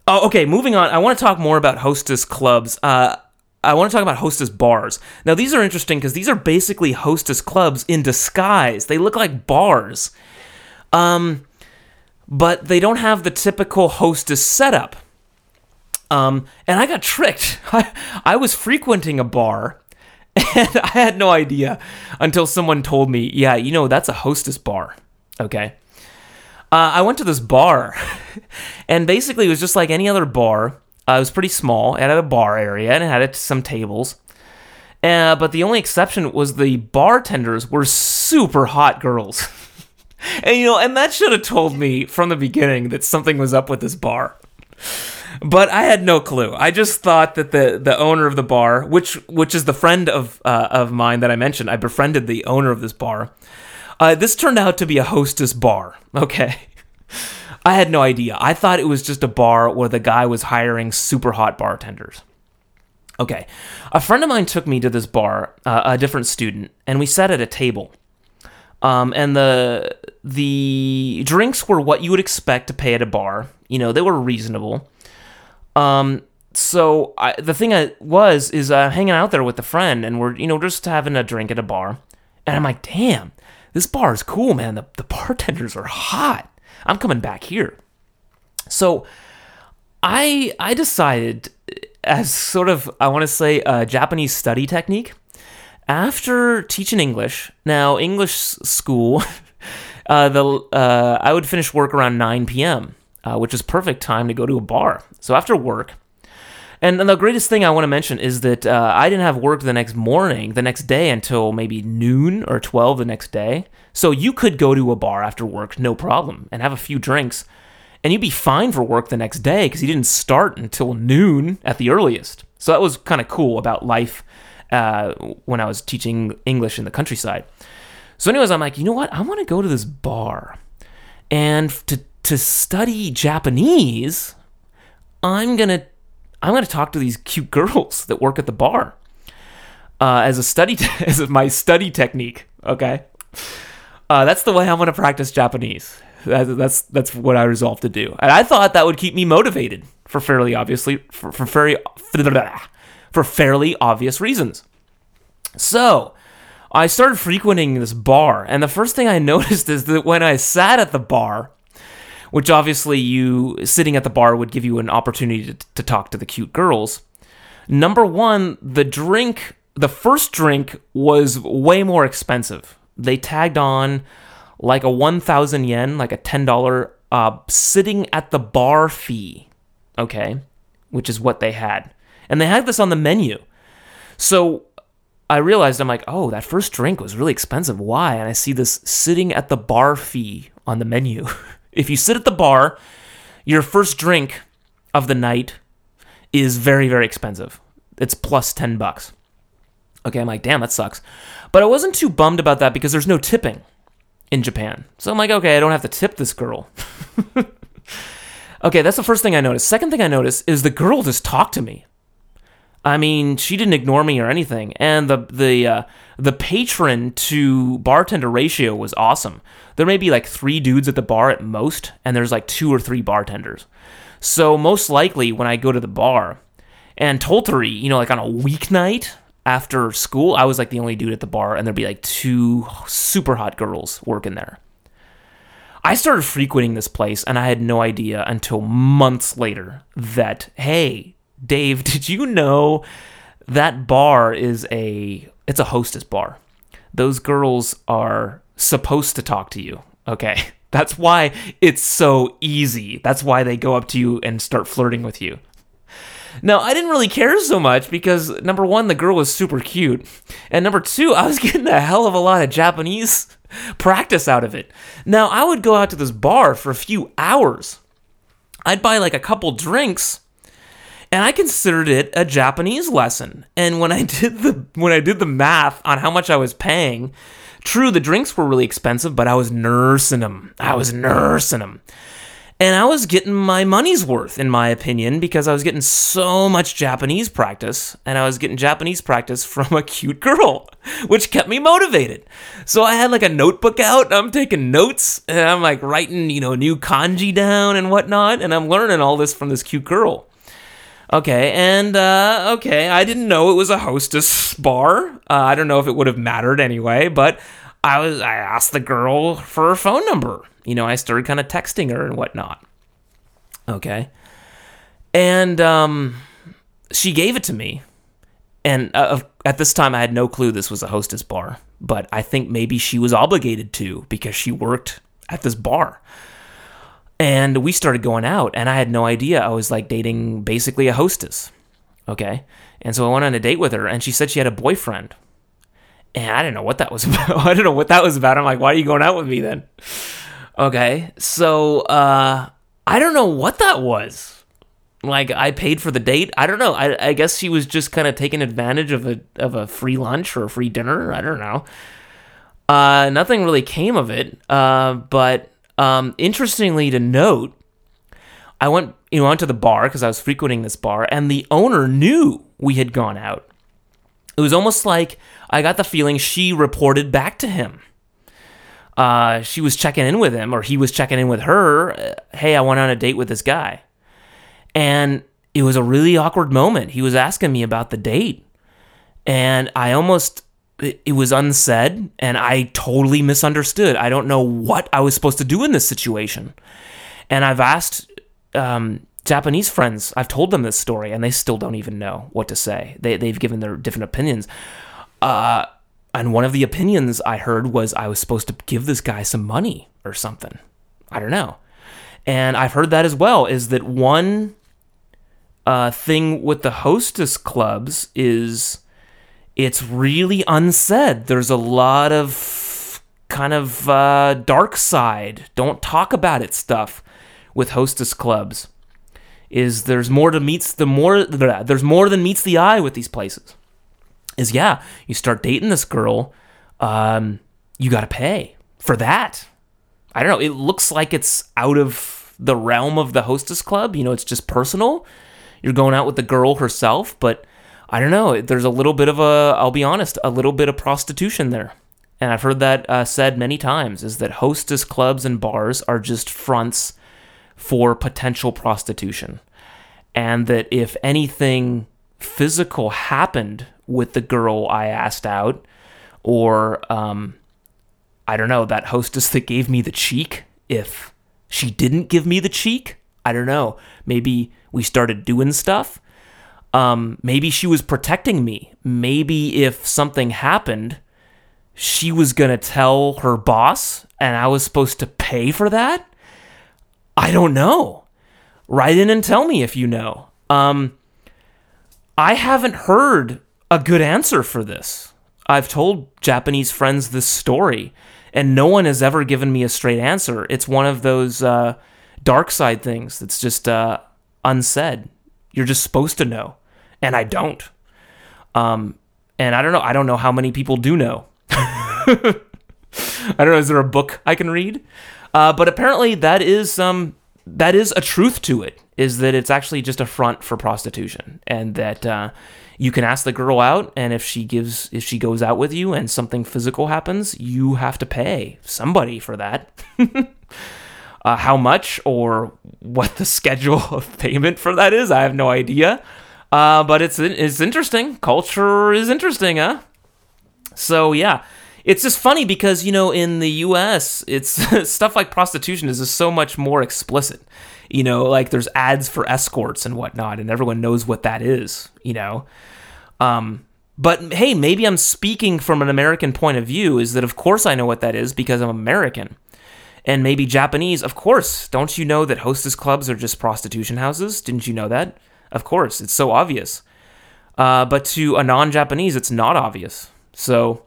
oh, okay, moving on. I want to talk more about hostess clubs. Uh, I want to talk about hostess bars. Now, these are interesting because these are basically hostess clubs in disguise. They look like bars, um, but they don't have the typical hostess setup. Um, and I got tricked. I, I was frequenting a bar and I had no idea until someone told me, yeah, you know, that's a hostess bar. Okay. Uh, I went to this bar and basically it was just like any other bar. Uh, it was pretty small. It had a bar area and it had some tables. Uh, but the only exception was the bartenders were super hot girls. and you know, and that should have told me from the beginning that something was up with this bar but I had no clue. I just thought that the the owner of the bar, which which is the friend of uh, of mine that I mentioned, I befriended the owner of this bar. Uh, this turned out to be a hostess bar. Okay. I had no idea. I thought it was just a bar where the guy was hiring super hot bartenders. Okay. A friend of mine took me to this bar, uh, a different student, and we sat at a table. Um, and the the drinks were what you would expect to pay at a bar. You know, they were reasonable. Um, so I, the thing I was is uh, hanging out there with a friend, and we're you know just having a drink at a bar, and I'm like, damn, this bar is cool, man. The the bartenders are hot. I'm coming back here. So I I decided as sort of I want to say a Japanese study technique. After teaching English, now English school, uh, the uh, I would finish work around 9 p.m uh, which is perfect time to go to a bar. So after work, and, the greatest thing I want to mention is that uh, I didn't have work the next morning, the next day until maybe noon or 12 the next day. So you could go to a bar after work, no problem, and have a few drinks, and you'd be fine for work the next day because you didn't start until noon at the earliest. So that was kind of cool about life uh, when I was teaching English in the countryside. So, anyways, I'm like, you know what? I want to go to this bar. And to to study Japanese, I'm gonna I'm gonna talk to these cute girls that work at the bar uh, as a study te- as my study technique. Okay, uh, that's the way I'm gonna practice Japanese. That, that's that's what I resolved to do, and I thought that would keep me motivated for fairly obviously for, for very for fairly obvious reasons. So. I started frequenting this bar, and the first thing I noticed is that when I sat at the bar, which obviously you sitting at the bar would give you an opportunity to, to talk to the cute girls. Number one, the drink, the first drink was way more expensive. They tagged on like a 1,000 yen, like a $10 uh, sitting at the bar fee, okay, which is what they had. And they had this on the menu. So I realized I'm like, oh, that first drink was really expensive. Why? And I see this sitting at the bar fee on the menu. If you sit at the bar, your first drink of the night is very, very expensive. It's plus 10 bucks. Okay, I'm like, damn, that sucks. But I wasn't too bummed about that because there's no tipping in Japan. So I'm like, okay, I don't have to tip this girl. okay, that's the first thing I noticed. Second thing I noticed is the girl just talked to me. I mean, she didn't ignore me or anything, and the the uh, the patron to bartender ratio was awesome. There may be like three dudes at the bar at most, and there's like two or three bartenders. So most likely, when I go to the bar, and Tottori, you know, like on a weeknight after school, I was like the only dude at the bar, and there'd be like two super hot girls working there. I started frequenting this place, and I had no idea until months later that hey, Dave, did you know that bar is a it's a hostess bar. Those girls are supposed to talk to you. Okay. That's why it's so easy. That's why they go up to you and start flirting with you. Now, I didn't really care so much because number one, the girl was super cute. And number two, I was getting a hell of a lot of Japanese practice out of it. Now, I would go out to this bar for a few hours. I'd buy like a couple drinks and I considered it a Japanese lesson. And when I did the when I did the math on how much I was paying, true the drinks were really expensive, but I was nursing them. I was nursing them. And I was getting my money's worth, in my opinion, because I was getting so much Japanese practice, and I was getting Japanese practice from a cute girl, which kept me motivated. So I had like a notebook out, I'm taking notes, and I'm like writing, you know, new kanji down and whatnot, and I'm learning all this from this cute girl. Okay, and uh, okay, I didn't know it was a hostess bar. Uh, I don't know if it would have mattered anyway, but I was I asked the girl for her phone number you know, I started kind of texting her and whatnot. Okay. And um, she gave it to me. And uh, at this time, I had no clue this was a hostess bar, but I think maybe she was obligated to because she worked at this bar. And we started going out, and I had no idea I was like dating basically a hostess. Okay. And so I went on a date with her, and she said she had a boyfriend. And I didn't know what that was about. I don't know what that was about. I'm like, why are you going out with me then? Okay, so uh, I don't know what that was. Like I paid for the date. I don't know. I, I guess she was just kind of taking advantage of a of a free lunch or a free dinner. I don't know. Uh, nothing really came of it. Uh, but um, interestingly to note, I went you know went to the bar because I was frequenting this bar, and the owner knew we had gone out. It was almost like I got the feeling she reported back to him uh, she was checking in with him or he was checking in with her. Uh, hey, I went on a date with this guy. And it was a really awkward moment. He was asking me about the date. And I almost, it was unsaid and I totally misunderstood. I don't know what I was supposed to do in this situation. And I've asked um, Japanese friends, I've told them this story and they still don't even know what to say. They, they've given their different opinions. Uh, and one of the opinions I heard was I was supposed to give this guy some money or something. I don't know. And I've heard that as well is that one uh, thing with the hostess clubs is it's really unsaid. There's a lot of kind of uh, dark side, don't talk about it stuff with hostess clubs. Is there's more to meets the more there's more than meets the eye with these places is yeah, you start dating this girl, um, you got to pay for that. I don't know. It looks like it's out of the realm of the hostess club. You know, it's just personal. You're going out with the girl herself, but I don't know. There's a little bit of a, I'll be honest, a little bit of prostitution there. And I've heard that uh, said many times is that hostess clubs and bars are just fronts for potential prostitution. And that if anything physical happened with the girl I asked out, or um, I don't know, that hostess that gave me the cheek. If she didn't give me the cheek, I don't know. Maybe we started doing stuff. Um, maybe she was protecting me. Maybe if something happened, she was going to tell her boss and I was supposed to pay for that? I don't know. Write in and tell me if you know. Um, I haven't heard a good answer for this. I've told Japanese friends this story, and no one has ever given me a straight answer. It's one of those uh, dark side things that's just uh, unsaid. You're just supposed to know, and I don't. Um, and I don't know. I don't know how many people do know. I don't know. Is there a book I can read? Uh, but apparently, that is um, that is a truth to it. Is that it's actually just a front for prostitution, and that uh, you can ask the girl out and if she gives if she goes out with you and something physical happens you have to pay somebody for that. Uh, how much or what the schedule of payment for that is i have no idea. Uh, but it's it's interesting. Culture is interesting huh? So yeah it's just funny because you know in the us it's stuff like prostitution is just so much more explicit you know like there's ads for escorts and whatnot and everyone knows what that is you know um, but hey, maybe I'm speaking from an American point of view, is that of course I know what that is because I'm American. And maybe Japanese, of course. Don't you know that hostess clubs are just prostitution houses? Didn't you know that? Of course, it's so obvious. Uh, but to a non Japanese, it's not obvious. So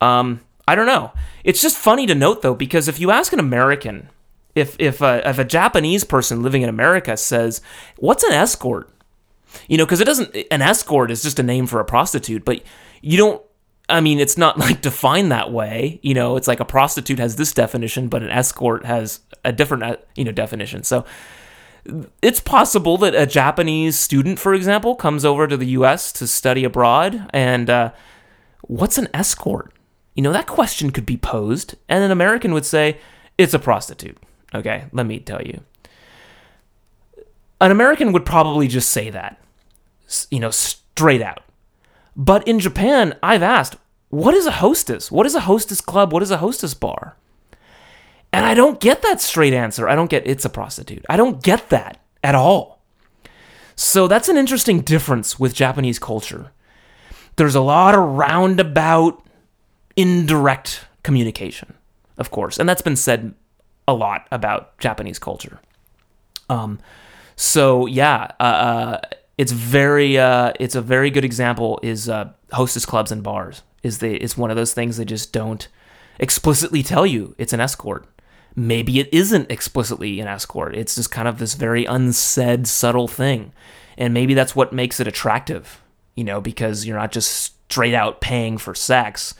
um, I don't know. It's just funny to note though, because if you ask an American, if if a, if a Japanese person living in America says, "What's an escort?" You know, because it doesn't. An escort is just a name for a prostitute, but you don't. I mean, it's not like defined that way. You know, it's like a prostitute has this definition, but an escort has a different, uh, you know, definition. So it's possible that a Japanese student, for example, comes over to the U.S. to study abroad, and uh, what's an escort? You know, that question could be posed, and an American would say, it's a prostitute. Okay, let me tell you. An American would probably just say that, you know, straight out. But in Japan, I've asked, what is a hostess? What is a hostess club? What is a hostess bar? And I don't get that straight answer. I don't get it's a prostitute. I don't get that at all. So that's an interesting difference with Japanese culture. There's a lot of roundabout, indirect communication, of course. And that's been said a lot about Japanese culture. Um, so yeah, uh, uh, it's very uh, it's a very good example is uh, hostess clubs and bars. Is they it's one of those things they just don't explicitly tell you it's an escort. Maybe it isn't explicitly an escort. It's just kind of this very unsaid, subtle thing. And maybe that's what makes it attractive, you know, because you're not just straight out paying for sex.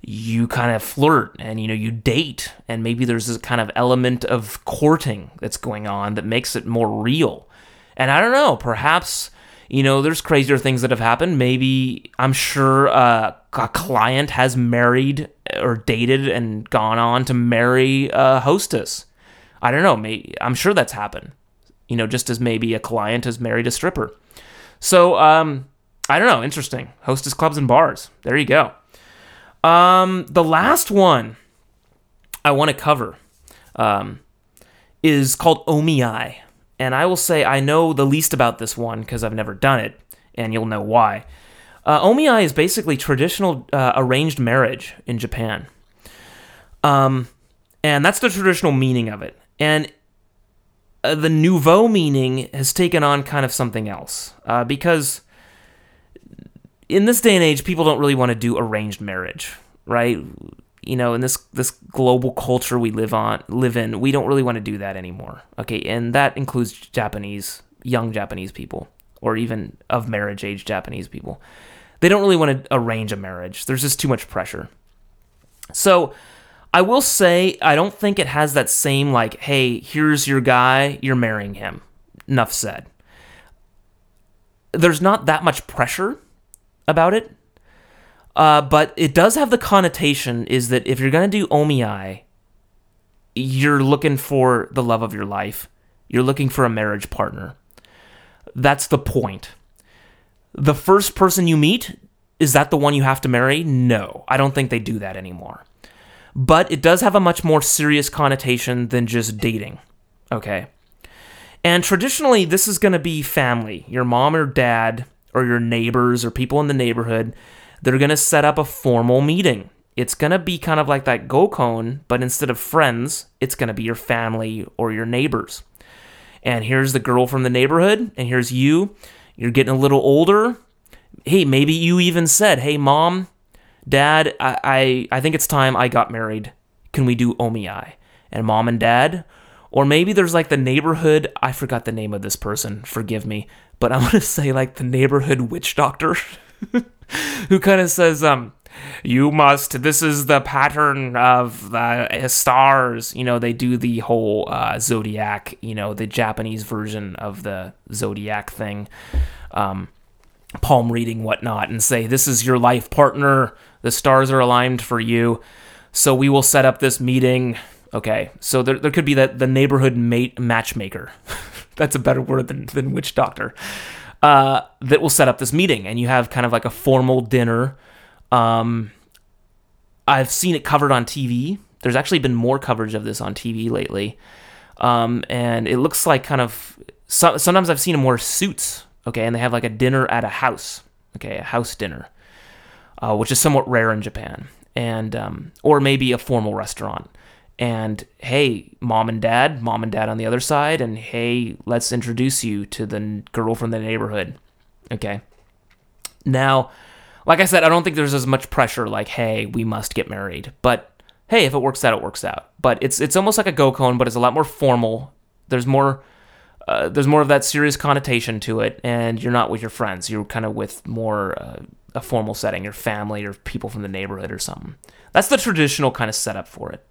You kind of flirt and, you know, you date. And maybe there's this kind of element of courting that's going on that makes it more real. And I don't know, perhaps you know, there's crazier things that have happened. Maybe I'm sure uh, a client has married or dated and gone on to marry a hostess. I don't know. Maybe, I'm sure that's happened. You know, just as maybe a client has married a stripper. So, um, I don't know. Interesting. Hostess clubs and bars. There you go. Um, the last one I want to cover um, is called Omiai. And I will say I know the least about this one because I've never done it, and you'll know why. Uh, is basically traditional uh, arranged marriage in Japan. Um, and that's the traditional meaning of it. And uh, the nouveau meaning has taken on kind of something else. Uh, because in this day and age, people don't really want to do arranged marriage, right? you know, in this this global culture we live on live in, we don't really want to do that anymore. Okay, and that includes Japanese young Japanese people or even of marriage age Japanese people. They don't really want to arrange a marriage. There's just too much pressure. So, I will say I don't think it has that same like, hey, here's your guy, you're marrying him. Enough said. There's not that much pressure about it uh, but it does have the connotation is that if you're gonna do omiai, you're looking for the love of your life. You're looking for a marriage partner. That's the point. The first person you meet, is that the one you have to marry? No, I don't think they do that anymore. But it does have a much more serious connotation than just dating. Okay. And traditionally, this is going to be family your mom or dad, or your neighbors, or people in the neighborhood they're going to set up a formal meeting. It's going to be kind of like that gokon, but instead of friends, it's going to be your family or your neighbors. And here's the girl from the neighborhood, and here's you. You're getting a little older. Hey, maybe you even said, Hey, mom, dad, I, I, I think it's time I got married. Can we do omiai? And mom and dad, or maybe there's like the neighborhood, I forgot the name of this person, forgive me, but I'm going to say like the neighborhood witch doctor. who kind of says, um, you must, this is the pattern of the stars. You know, they do the whole uh, zodiac, you know, the Japanese version of the zodiac thing, um, palm reading, whatnot, and say, this is your life partner. The stars are aligned for you. So we will set up this meeting. Okay, so there, there could be that the neighborhood mate matchmaker. That's a better word than, than witch doctor uh, that will set up this meeting, and you have kind of like a formal dinner. Um, I've seen it covered on TV. There's actually been more coverage of this on TV lately, um, and it looks like kind of. So, sometimes I've seen them wear suits, okay, and they have like a dinner at a house, okay, a house dinner, uh, which is somewhat rare in Japan, and um, or maybe a formal restaurant and hey, mom and dad, mom and dad on the other side, and hey, let's introduce you to the girl from the neighborhood. Okay. Now, like I said, I don't think there's as much pressure like, hey, we must get married. But hey, if it works out, it works out. But it's it's almost like a gokon, but it's a lot more formal. There's more uh, there's more of that serious connotation to it, and you're not with your friends. You're kind of with more uh, a formal setting, your family or people from the neighborhood or something. That's the traditional kind of setup for it.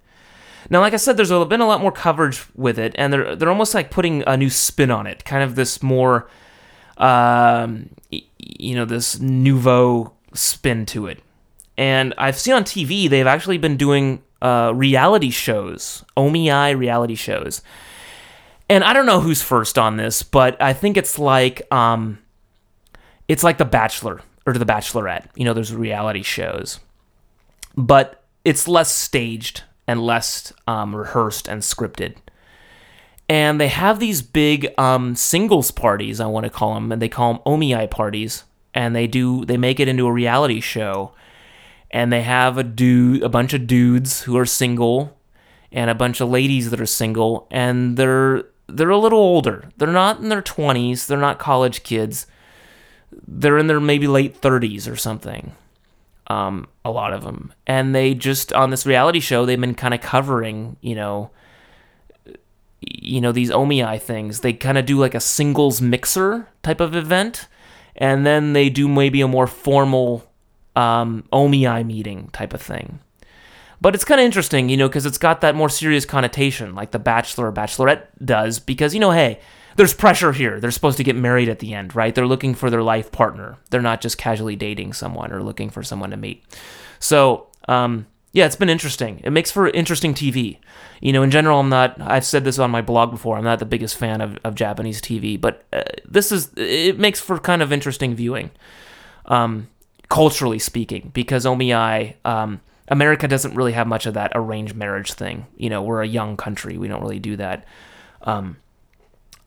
Now, like I said, there's been a lot more coverage with it, and they're they're almost like putting a new spin on it, kind of this more, um, you know, this nouveau spin to it. And I've seen on TV they've actually been doing uh, reality shows, Omiai reality shows. And I don't know who's first on this, but I think it's like um, it's like The Bachelor or The Bachelorette. You know, there's reality shows, but it's less staged and less um, rehearsed and scripted. And they have these big um, singles parties, I want to call them, and they call them Omiai parties. And they do they make it into a reality show, and they have a dude, a bunch of dudes who are single, and a bunch of ladies that are single, and they're they're a little older. They're not in their twenties. They're not college kids. They're in their maybe late thirties or something um, a lot of them. And they just on this reality show, they've been kind of covering, you know, you know these Omiai things. They kind of do like a singles mixer type of event, and then they do maybe a more formal um, Omiai meeting type of thing. But it's kind of interesting, you know, because it's got that more serious connotation, like the Bachelor or Bachelorette does. Because you know, hey, there's pressure here. They're supposed to get married at the end, right? They're looking for their life partner. They're not just casually dating someone or looking for someone to meet. So, um, yeah, it's been interesting. It makes for interesting TV. You know, in general, I'm not, I've said this on my blog before, I'm not the biggest fan of, of Japanese TV, but uh, this is, it makes for kind of interesting viewing, um, culturally speaking, because Omiai, um, America doesn't really have much of that arranged marriage thing. You know, we're a young country. We don't really do that. Um,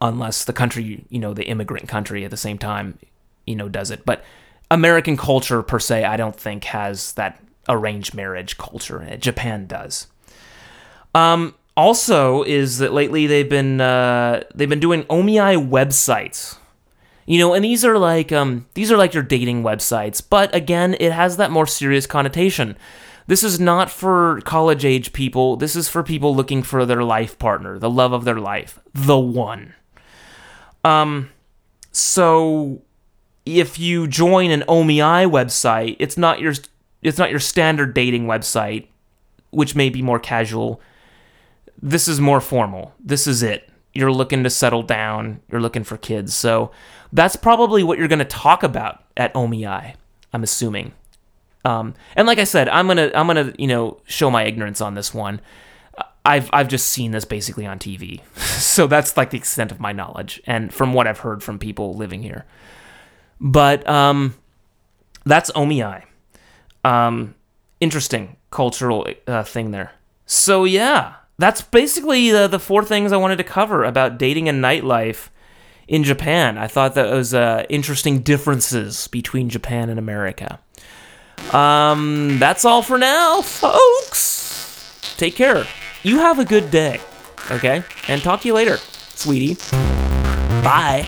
unless the country, you know, the immigrant country at the same time, you know, does it. But American culture per se, I don't think has that arranged marriage culture. Japan does. Um, also, is that lately they've been uh, they've been doing Omiai websites. You know, and these are like um, these are like your dating websites, but again, it has that more serious connotation. This is not for college age people. This is for people looking for their life partner, the love of their life, the one. Um, so if you join an OMI website, it's not your it's not your standard dating website, which may be more casual. This is more formal. This is it. You're looking to settle down. You're looking for kids. So that's probably what you're going to talk about at OMI. I'm assuming. Um, and like I said, I'm gonna I'm gonna you know show my ignorance on this one. I've I've just seen this basically on TV, so that's like the extent of my knowledge and from what I've heard from people living here. But um, that's Omiai. Um, interesting cultural uh, thing there. So yeah, that's basically the, the four things I wanted to cover about dating and nightlife in Japan. I thought that was uh, interesting differences between Japan and America. Um, that's all for now, folks. Take care you have a good day, okay? And talk to you later, sweetie. Bye.